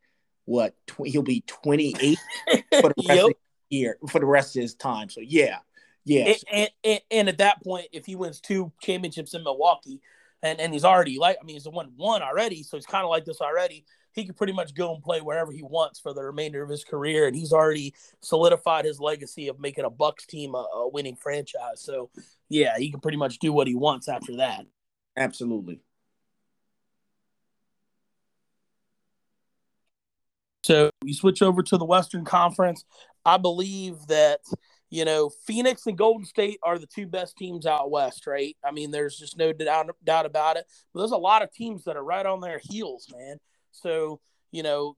what? Tw- he'll be twenty eight for the rest yep. of the year for the rest of his time. So yeah,
yeah. And, and, and, at that point, if he wins two championships in Milwaukee, and, and he's already like, I mean, he's won one already, so he's kind of like this already. He could pretty much go and play wherever he wants for the remainder of his career, and he's already solidified his legacy of making a Bucks team a, a winning franchise. So, yeah, he can pretty much do what he wants after that.
Absolutely.
So you switch over to the Western Conference. I believe that you know, Phoenix and Golden State are the two best teams out west, right? I mean, there's just no doubt, doubt about it. But there's a lot of teams that are right on their heels, man. So, you know,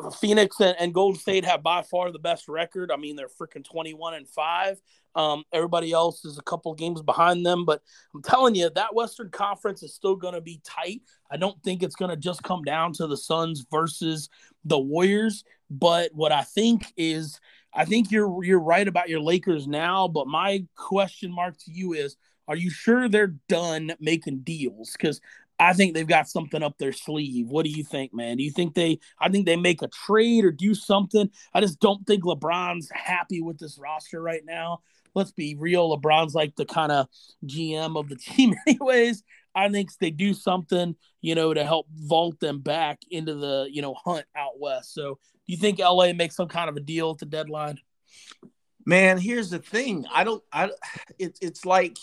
uh, Phoenix and, and Golden State have by far the best record. I mean, they're freaking 21 and 5. Um, everybody else is a couple games behind them, but I'm telling you, that Western Conference is still going to be tight. I don't think it's going to just come down to the Suns versus the Warriors. But what I think is I think you're you're right about your Lakers now, but my question mark to you is are you sure they're done making deals? Because I think they've got something up their sleeve. What do you think, man? Do you think they I think they make a trade or do something? I just don't think LeBron's happy with this roster right now. Let's be real. LeBron's like the kind of GM of the team, anyways. I think they do something, you know, to help vault them back into the, you know, hunt out west. So you think LA makes some kind of a deal at the deadline?
Man, here's the thing. I don't I it's it's like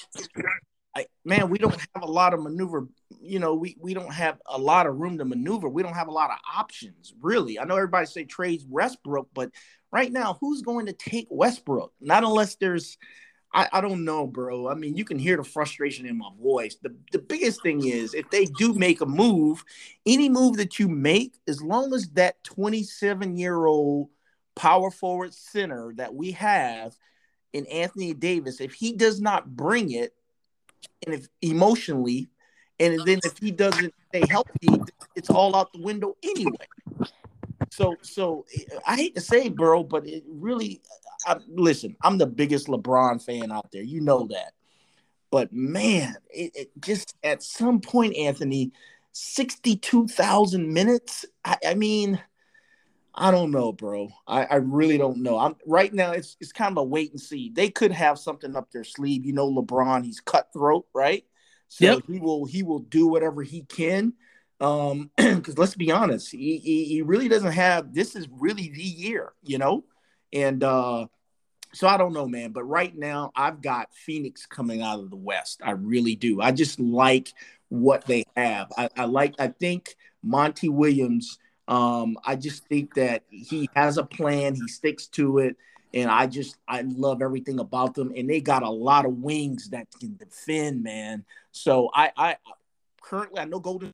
I, man, we don't have a lot of maneuver. You know, we we don't have a lot of room to maneuver. We don't have a lot of options, really. I know everybody say trades Westbrook, but right now, who's going to take Westbrook? Not unless there's, I, I don't know, bro. I mean, you can hear the frustration in my voice. The the biggest thing is if they do make a move, any move that you make, as long as that 27 year old power forward center that we have in Anthony Davis, if he does not bring it and if emotionally, and then if he doesn't stay healthy, it's all out the window anyway. So, so I hate to say, bro, but it really. I, listen, I'm the biggest LeBron fan out there. You know that. But man, it, it just at some point, Anthony, sixty-two thousand minutes. I, I, mean, I don't know, bro. I, I really don't know. I'm right now. It's it's kind of a wait and see. They could have something up their sleeve. You know, LeBron, he's cutthroat, right? So yep. he will he will do whatever he can. Um, because let's be honest, he, he, he really doesn't have. This is really the year, you know, and uh, so I don't know, man. But right now, I've got Phoenix coming out of the West. I really do. I just like what they have. I, I like. I think Monty Williams um, I just think that he has a plan, he sticks to it, and I just I love everything about them. And they got a lot of wings that can defend, man. So I I currently I know Golden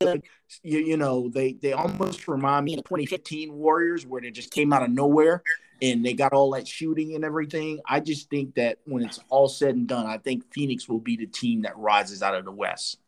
you, you know they they almost remind me of 2015 Warriors where they just came out of nowhere and they got all that shooting and everything. I just think that when it's all said and done, I think Phoenix will be the team that rises out of the West.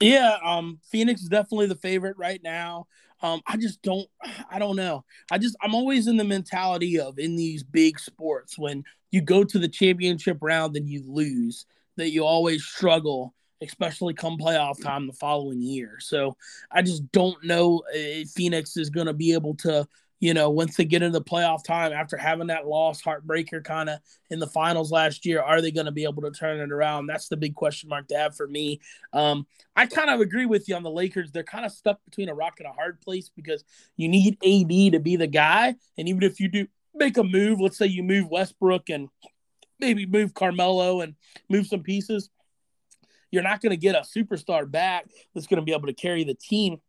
Yeah, um, Phoenix is definitely the favorite right now. Um, I just don't, I don't know. I just, I'm always in the mentality of in these big sports when you go to the championship round and you lose, that you always struggle, especially come playoff time the following year. So I just don't know if Phoenix is going to be able to you know, once they get into playoff time after having that loss, heartbreaker kind of in the finals last year, are they going to be able to turn it around? That's the big question mark to have for me. Um, I kind of agree with you on the Lakers. They're kind of stuck between a rock and a hard place because you need AD to be the guy. And even if you do make a move, let's say you move Westbrook and maybe move Carmelo and move some pieces, you're not going to get a superstar back that's going to be able to carry the team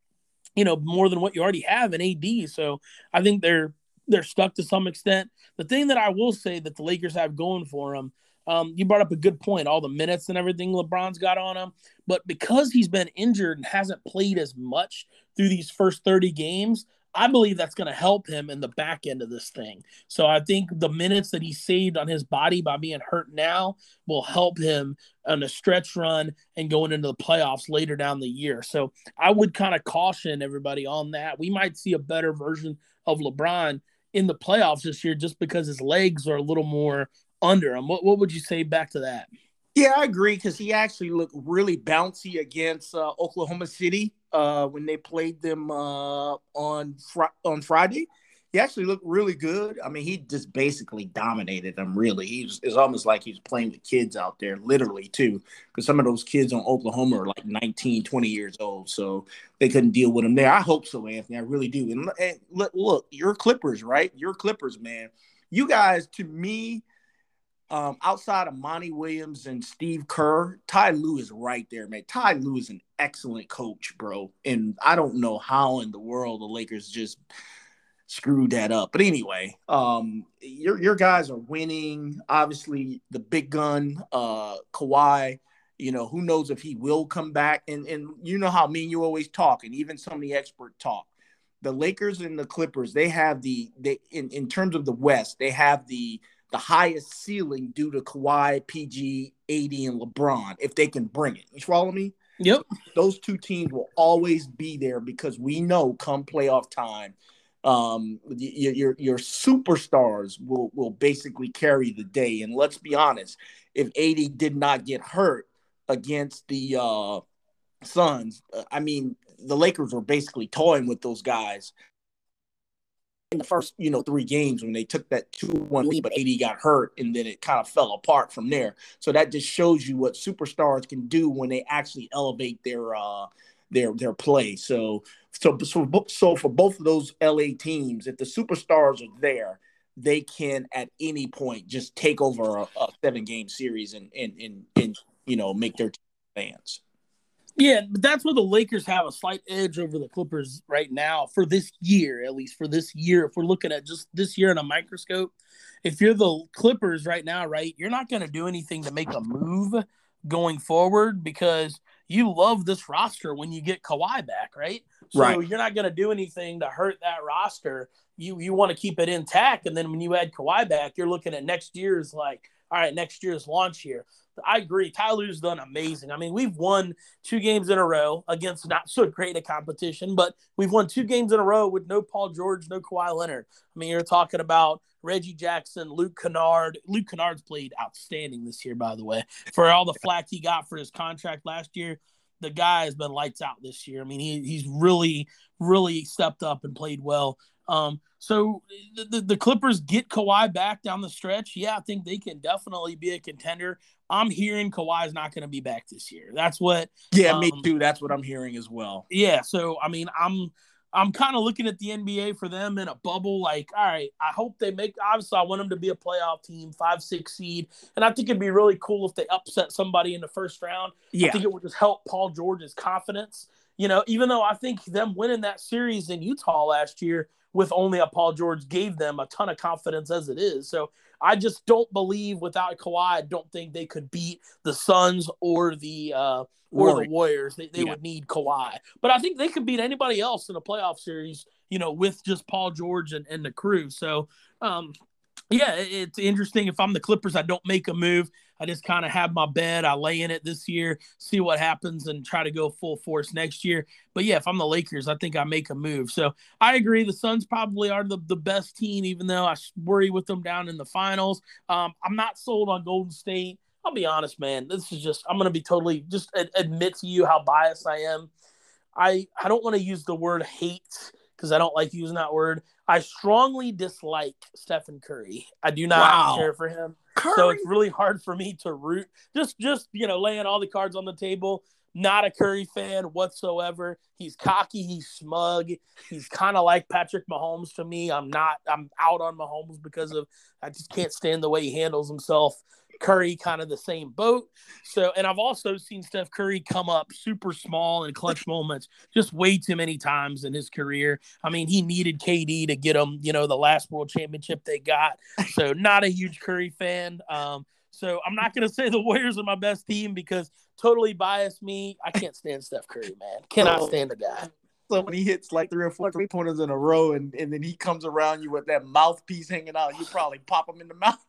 you know, more than what you already have in AD. So I think they're they're stuck to some extent. The thing that I will say that the Lakers have going for them, um, you brought up a good point, all the minutes and everything LeBron's got on him, but because he's been injured and hasn't played as much through these first 30 games, I believe that's going to help him in the back end of this thing. So I think the minutes that he saved on his body by being hurt now will help him on a stretch run and going into the playoffs later down the year. So I would kind of caution everybody on that. We might see a better version of LeBron in the playoffs this year just because his legs are a little more under him. What, what would you say back to that?
Yeah, I agree because he actually looked really bouncy against uh, Oklahoma City uh, when they played them uh, on fr- on Friday. He actually looked really good. I mean, he just basically dominated them. Really, he was. It's almost like he was playing with kids out there, literally too. Because some of those kids on Oklahoma are like 19, 20 years old, so they couldn't deal with him there. I hope so, Anthony. I really do. And, and look, look, you're Clippers, right? You're Clippers, man. You guys, to me, um, outside of Monty Williams and Steve Kerr, Ty Lue is right there, man. Ty Lue is an excellent coach, bro. And I don't know how in the world the Lakers just screwed that up. But anyway, um, your your guys are winning. Obviously, the big gun, uh, Kawhi. You know, who knows if he will come back? And and you know how me and you always talk, and even some of the expert talk. The Lakers and the Clippers, they have the they in, in terms of the West, they have the the highest ceiling due to Kawhi, PG, AD, and LeBron if they can bring it. You follow me?
Yep.
Those two teams will always be there because we know come playoff time, um, your, your your superstars will will basically carry the day. And let's be honest, if AD did not get hurt against the uh, Suns, I mean the Lakers were basically toying with those guys in the first, you know, three games when they took that 2-1 lead, but AD got hurt and then it kind of fell apart from there. So that just shows you what superstars can do when they actually elevate their uh their their play. So so so so for both of those LA teams, if the superstars are there, they can at any point just take over a, a seven game series and and and, and you know make their fans.
Yeah, but that's where the Lakers have a slight edge over the Clippers right now for this year, at least for this year. If we're looking at just this year in a microscope, if you're the Clippers right now, right, you're not going to do anything to make a move going forward because you love this roster when you get Kawhi back, right? So right. you're not going to do anything to hurt that roster. You you want to keep it intact, and then when you add Kawhi back, you're looking at next year's like, all right, next year's launch here. I agree. Tyler's done amazing. I mean, we've won two games in a row against not so great a competition, but we've won two games in a row with no Paul George, no Kawhi Leonard. I mean, you're talking about Reggie Jackson, Luke Kennard. Luke Kennard's played outstanding this year, by the way, for all the flack he got for his contract last year. The guy has been lights out this year. I mean, he, he's really, really stepped up and played well. Um, so the, the, the, Clippers get Kawhi back down the stretch. Yeah, I think they can definitely be a contender. I'm hearing Kawhi's not going to be back this year. That's what.
Yeah, um, me too. That's what I'm hearing as well.
Yeah, so I mean, I'm I'm kind of looking at the NBA for them in a bubble. Like, all right, I hope they make. Obviously, I want them to be a playoff team, five, six seed, and I think it'd be really cool if they upset somebody in the first round. Yeah. I think it would just help Paul George's confidence. You know, even though I think them winning that series in Utah last year with only a Paul George gave them a ton of confidence as it is. So I just don't believe without Kawhi, I don't think they could beat the Suns or the uh, or the Warriors. They, they yeah. would need Kawhi, but I think they could beat anybody else in a playoff series. You know, with just Paul George and, and the crew. So, um, yeah, it's interesting. If I'm the Clippers, I don't make a move. I just kind of have my bed. I lay in it this year, see what happens, and try to go full force next year. But yeah, if I'm the Lakers, I think I make a move. So I agree. The Suns probably are the, the best team, even though I worry with them down in the finals. Um, I'm not sold on Golden State. I'll be honest, man. This is just, I'm going to be totally, just admit to you how biased I am. I, I don't want to use the word hate because I don't like using that word. I strongly dislike Stephen Curry. I do not wow. care for him. Curry? So it's really hard for me to root. Just just you know, laying all the cards on the table. Not a Curry fan whatsoever. He's cocky, he's smug. He's kind of like Patrick Mahomes to me. I'm not I'm out on Mahomes because of I just can't stand the way he handles himself. Curry kind of the same boat. So, and I've also seen Steph Curry come up super small in clutch moments just way too many times in his career. I mean, he needed KD to get him, you know, the last world championship they got. So, not a huge Curry fan. Um, so I'm not going to say the Warriors are my best team because totally biased me. I can't stand Steph Curry, man. Cannot stand the guy.
So when he hits like three or four three pointers in a row and, and then he comes around you with that mouthpiece hanging out, you probably pop him in the mouth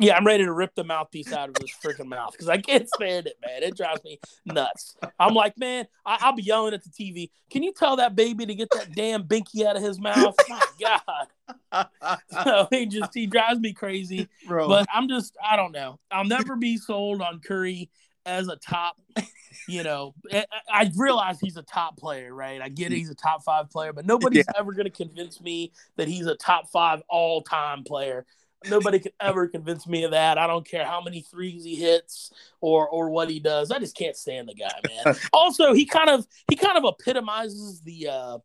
yeah, I'm ready to rip the mouthpiece out of his freaking mouth because I can't stand it, man. It drives me nuts. I'm like, man, I- will be yelling at the TV. Can you tell that baby to get that damn binky out of his mouth? My God. so he just he drives me crazy. Bro. But I'm just I don't know. I'll never be sold on Curry as a top. You know, eh, I, I realize he's a top player, right? I get it, he's a top five player, but nobody's yeah. ever going to convince me that he's a top five all time player Nobody could ever convince me of that. I don't care how many threes he hits or or what he does. I just can't stand the guy, man. also, he kind of he kind of epitomizes the uh,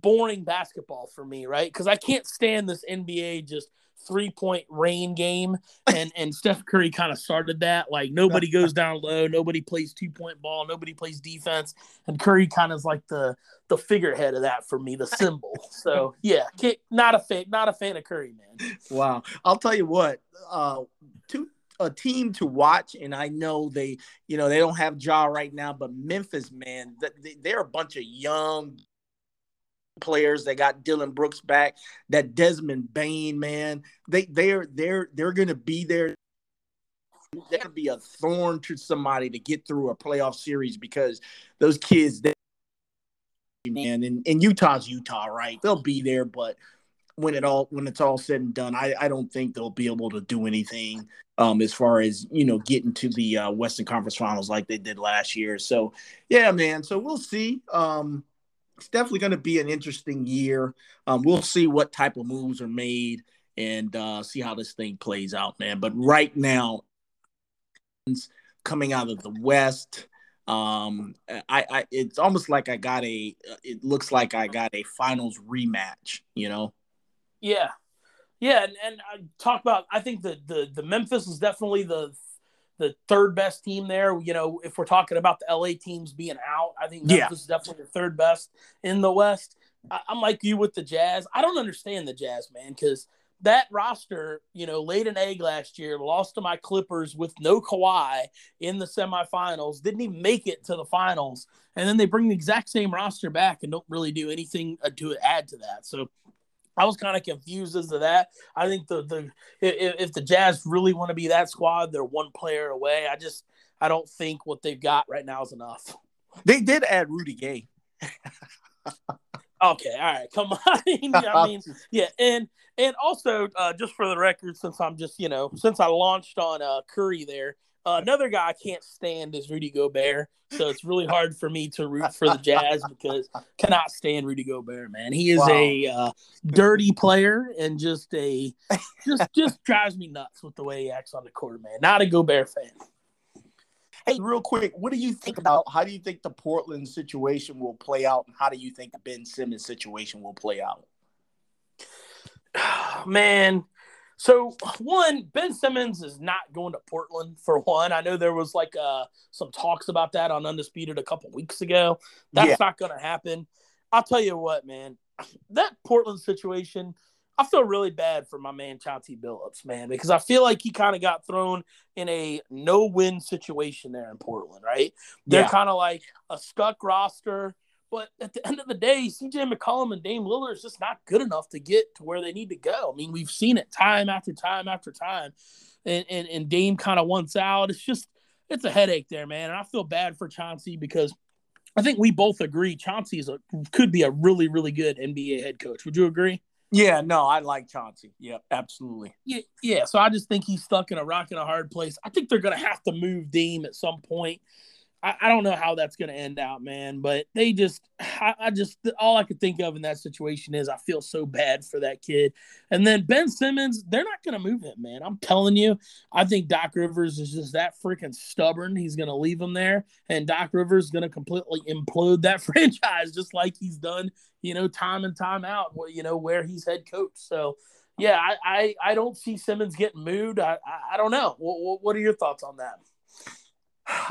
boring basketball for me, right? Because I can't stand this NBA just three point rain game, and and Steph Curry kind of started that. Like nobody goes down low, nobody plays two point ball, nobody plays defense, and Curry kind of is like the the figurehead of that for me, the symbol. So yeah, not a fan, not a fan of Curry, man.
Wow, I'll tell you what, uh, two a team to watch, and I know they, you know, they don't have Ja right now, but Memphis, man, they're a bunch of young players. They got Dillon Brooks back. That Desmond Bane, man, they they're they're they're gonna be there. They're gonna be a thorn to somebody to get through a playoff series because those kids, they, man, and, and Utah's Utah, right? They'll be there, but when it all when it's all said and done, I, I don't think they'll be able to do anything um, as far as you know getting to the uh, Western Conference Finals like they did last year. So yeah, man. So we'll see. Um, it's definitely going to be an interesting year. Um, we'll see what type of moves are made and uh, see how this thing plays out, man. But right now, coming out of the West, um, I, I it's almost like I got a. It looks like I got a finals rematch. You know.
Yeah, Yeah, and, and I talk about I think the the the Memphis is definitely the the third best team there. You know, if we're talking about the LA teams being out, I think Memphis yeah. is definitely the third best in the West. I, am like you with the Jazz. I don't understand the Jazz, man, because that roster, you know, laid an egg last year, lost to my Clippers with no Kawhi in the semifinals, didn't even make it to the finals, and then they bring the exact same roster back and don't really do anything uh, to add to that. So I was kind of confused as to that. I think the the if, if the Jazz really want to be that squad, they're one player away. I just I don't think what they've got right now is enough.
They did add Rudy Gay.
okay, all right, come on. I mean, yeah, and and also uh, just for the record, since I'm just you know since I launched on uh, Curry there, uh, another guy I can't stand is Rudy Gobert. So it's really hard for me to root for the Jazz because I cannot stand Rudy Gobert, man. He is wow. a uh, dirty player and just a just just drives me nuts with the way he acts on the court, man. Not a Gobert fan.
Hey, real quick, what do you think about how do you think the Portland situation will play out, and how do you think the Ben Simmons situation will play out?
Man, so one, Ben Simmons is not going to Portland for one. I know there was like uh, some talks about that on Undisputed a couple weeks ago. That's yeah. not going to happen. I'll tell you what, man, that Portland situation. I feel really bad for my man Chauncey Billups, man, because I feel like he kind of got thrown in a no-win situation there in Portland, right? They're yeah. kind of like a stuck roster. But at the end of the day, CJ McCollum and Dame Lillard is just not good enough to get to where they need to go. I mean, we've seen it time after time after time. And and, and Dame kind of wants out. It's just it's a headache there, man. And I feel bad for Chauncey because I think we both agree Chauncey is a could be a really, really good NBA head coach. Would you agree?
Yeah, no, I like Chauncey. Yeah, absolutely.
Yeah, yeah. So I just think he's stuck in a rock and a hard place. I think they're gonna have to move Dame at some point. I, I don't know how that's going to end out, man. But they just, I, I, just, all I could think of in that situation is I feel so bad for that kid. And then Ben Simmons, they're not going to move him, man. I'm telling you, I think Doc Rivers is just that freaking stubborn. He's going to leave him there, and Doc Rivers is going to completely implode that franchise, just like he's done, you know, time and time out, you know, where he's head coach. So, yeah, I, I, I don't see Simmons getting moved. I, I, I don't know. What, what are your thoughts on that?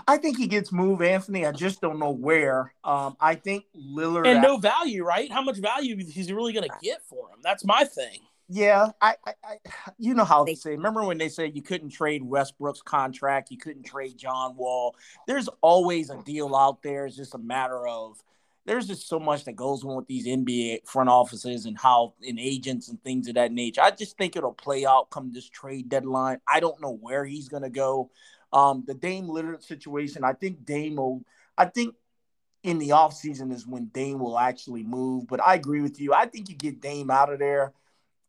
I think he gets moved, Anthony. I just don't know where. Um, I think Lillard
and no value, right? How much value is he really going to get for him? That's my thing.
Yeah, I, I, I, you know how they say. Remember when they said you couldn't trade Westbrook's contract, you couldn't trade John Wall. There's always a deal out there. It's just a matter of there's just so much that goes on with these NBA front offices and how and agents and things of that nature. I just think it'll play out come this trade deadline. I don't know where he's gonna go. Um, the Dame Lillard situation, I think Dame will, I think in the offseason is when Dame will actually move. But I agree with you. I think you get Dame out of there.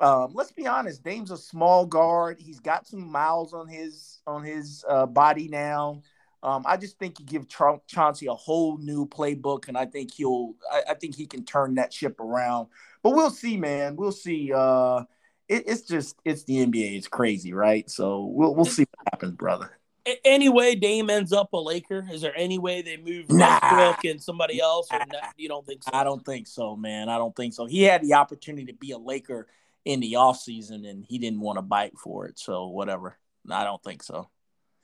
Um, let's be honest, Dame's a small guard. He's got some miles on his on his uh, body now. Um, I just think you give Cha- Chauncey a whole new playbook, and I think he'll. I, I, think he can turn that ship around. But we'll see, man. We'll see. Uh, it, it's just it's the NBA. It's crazy, right? So we'll we'll see what happens, brother
any way Dame ends up a Laker? Is there any way they move nah. Westbrook and somebody else? Or nah, you don't think so?
I don't think so, man. I don't think so. He had the opportunity to be a Laker in the offseason and he didn't want to bite for it. So whatever. I don't think so.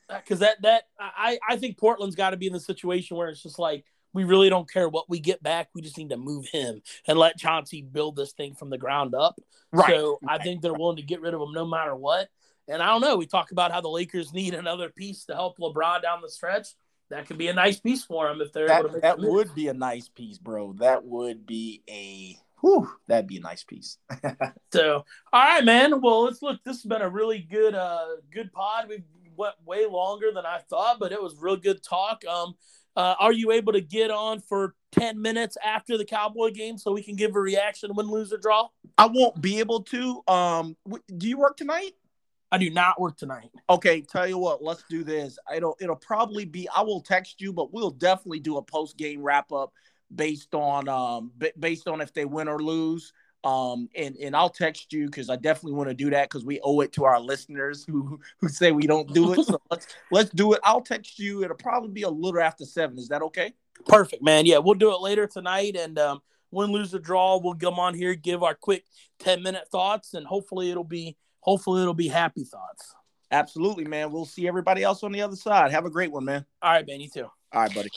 Uh, because that that I I think Portland's got to be in the situation where it's just like we really don't care what we get back. We just need to move him and let Chauncey build this thing from the ground up. Right. So I think they're willing to get rid of him no matter what. And I don't know. We talk about how the Lakers need another piece to help LeBron down the stretch. That could be a nice piece for them if they're
that,
able to make
that would be a nice piece, bro. That would be a whew, that'd be a nice piece.
so, all right, man. Well, let's look. This has been a really good, uh, good pod. We went way longer than I thought, but it was real good talk. Um, uh, are you able to get on for 10 minutes after the Cowboy game so we can give a reaction, win, lose, or draw?
I won't be able to. Um, do you work tonight?
I do not work tonight.
Okay, tell you what, let's do this. It'll it'll probably be I will text you, but we'll definitely do a post game wrap up based on um b- based on if they win or lose. Um and and I'll text you because I definitely want to do that because we owe it to our listeners who who say we don't do it. So let's let's do it. I'll text you. It'll probably be a little after seven. Is that okay?
Perfect, man. Yeah, we'll do it later tonight and um win, lose, or draw. We'll come on here, give our quick 10 minute thoughts, and hopefully it'll be hopefully it'll be happy thoughts.
Absolutely, man. We'll see everybody else on the other side. Have a great one, man.
All right, man. You too.
All right, buddy.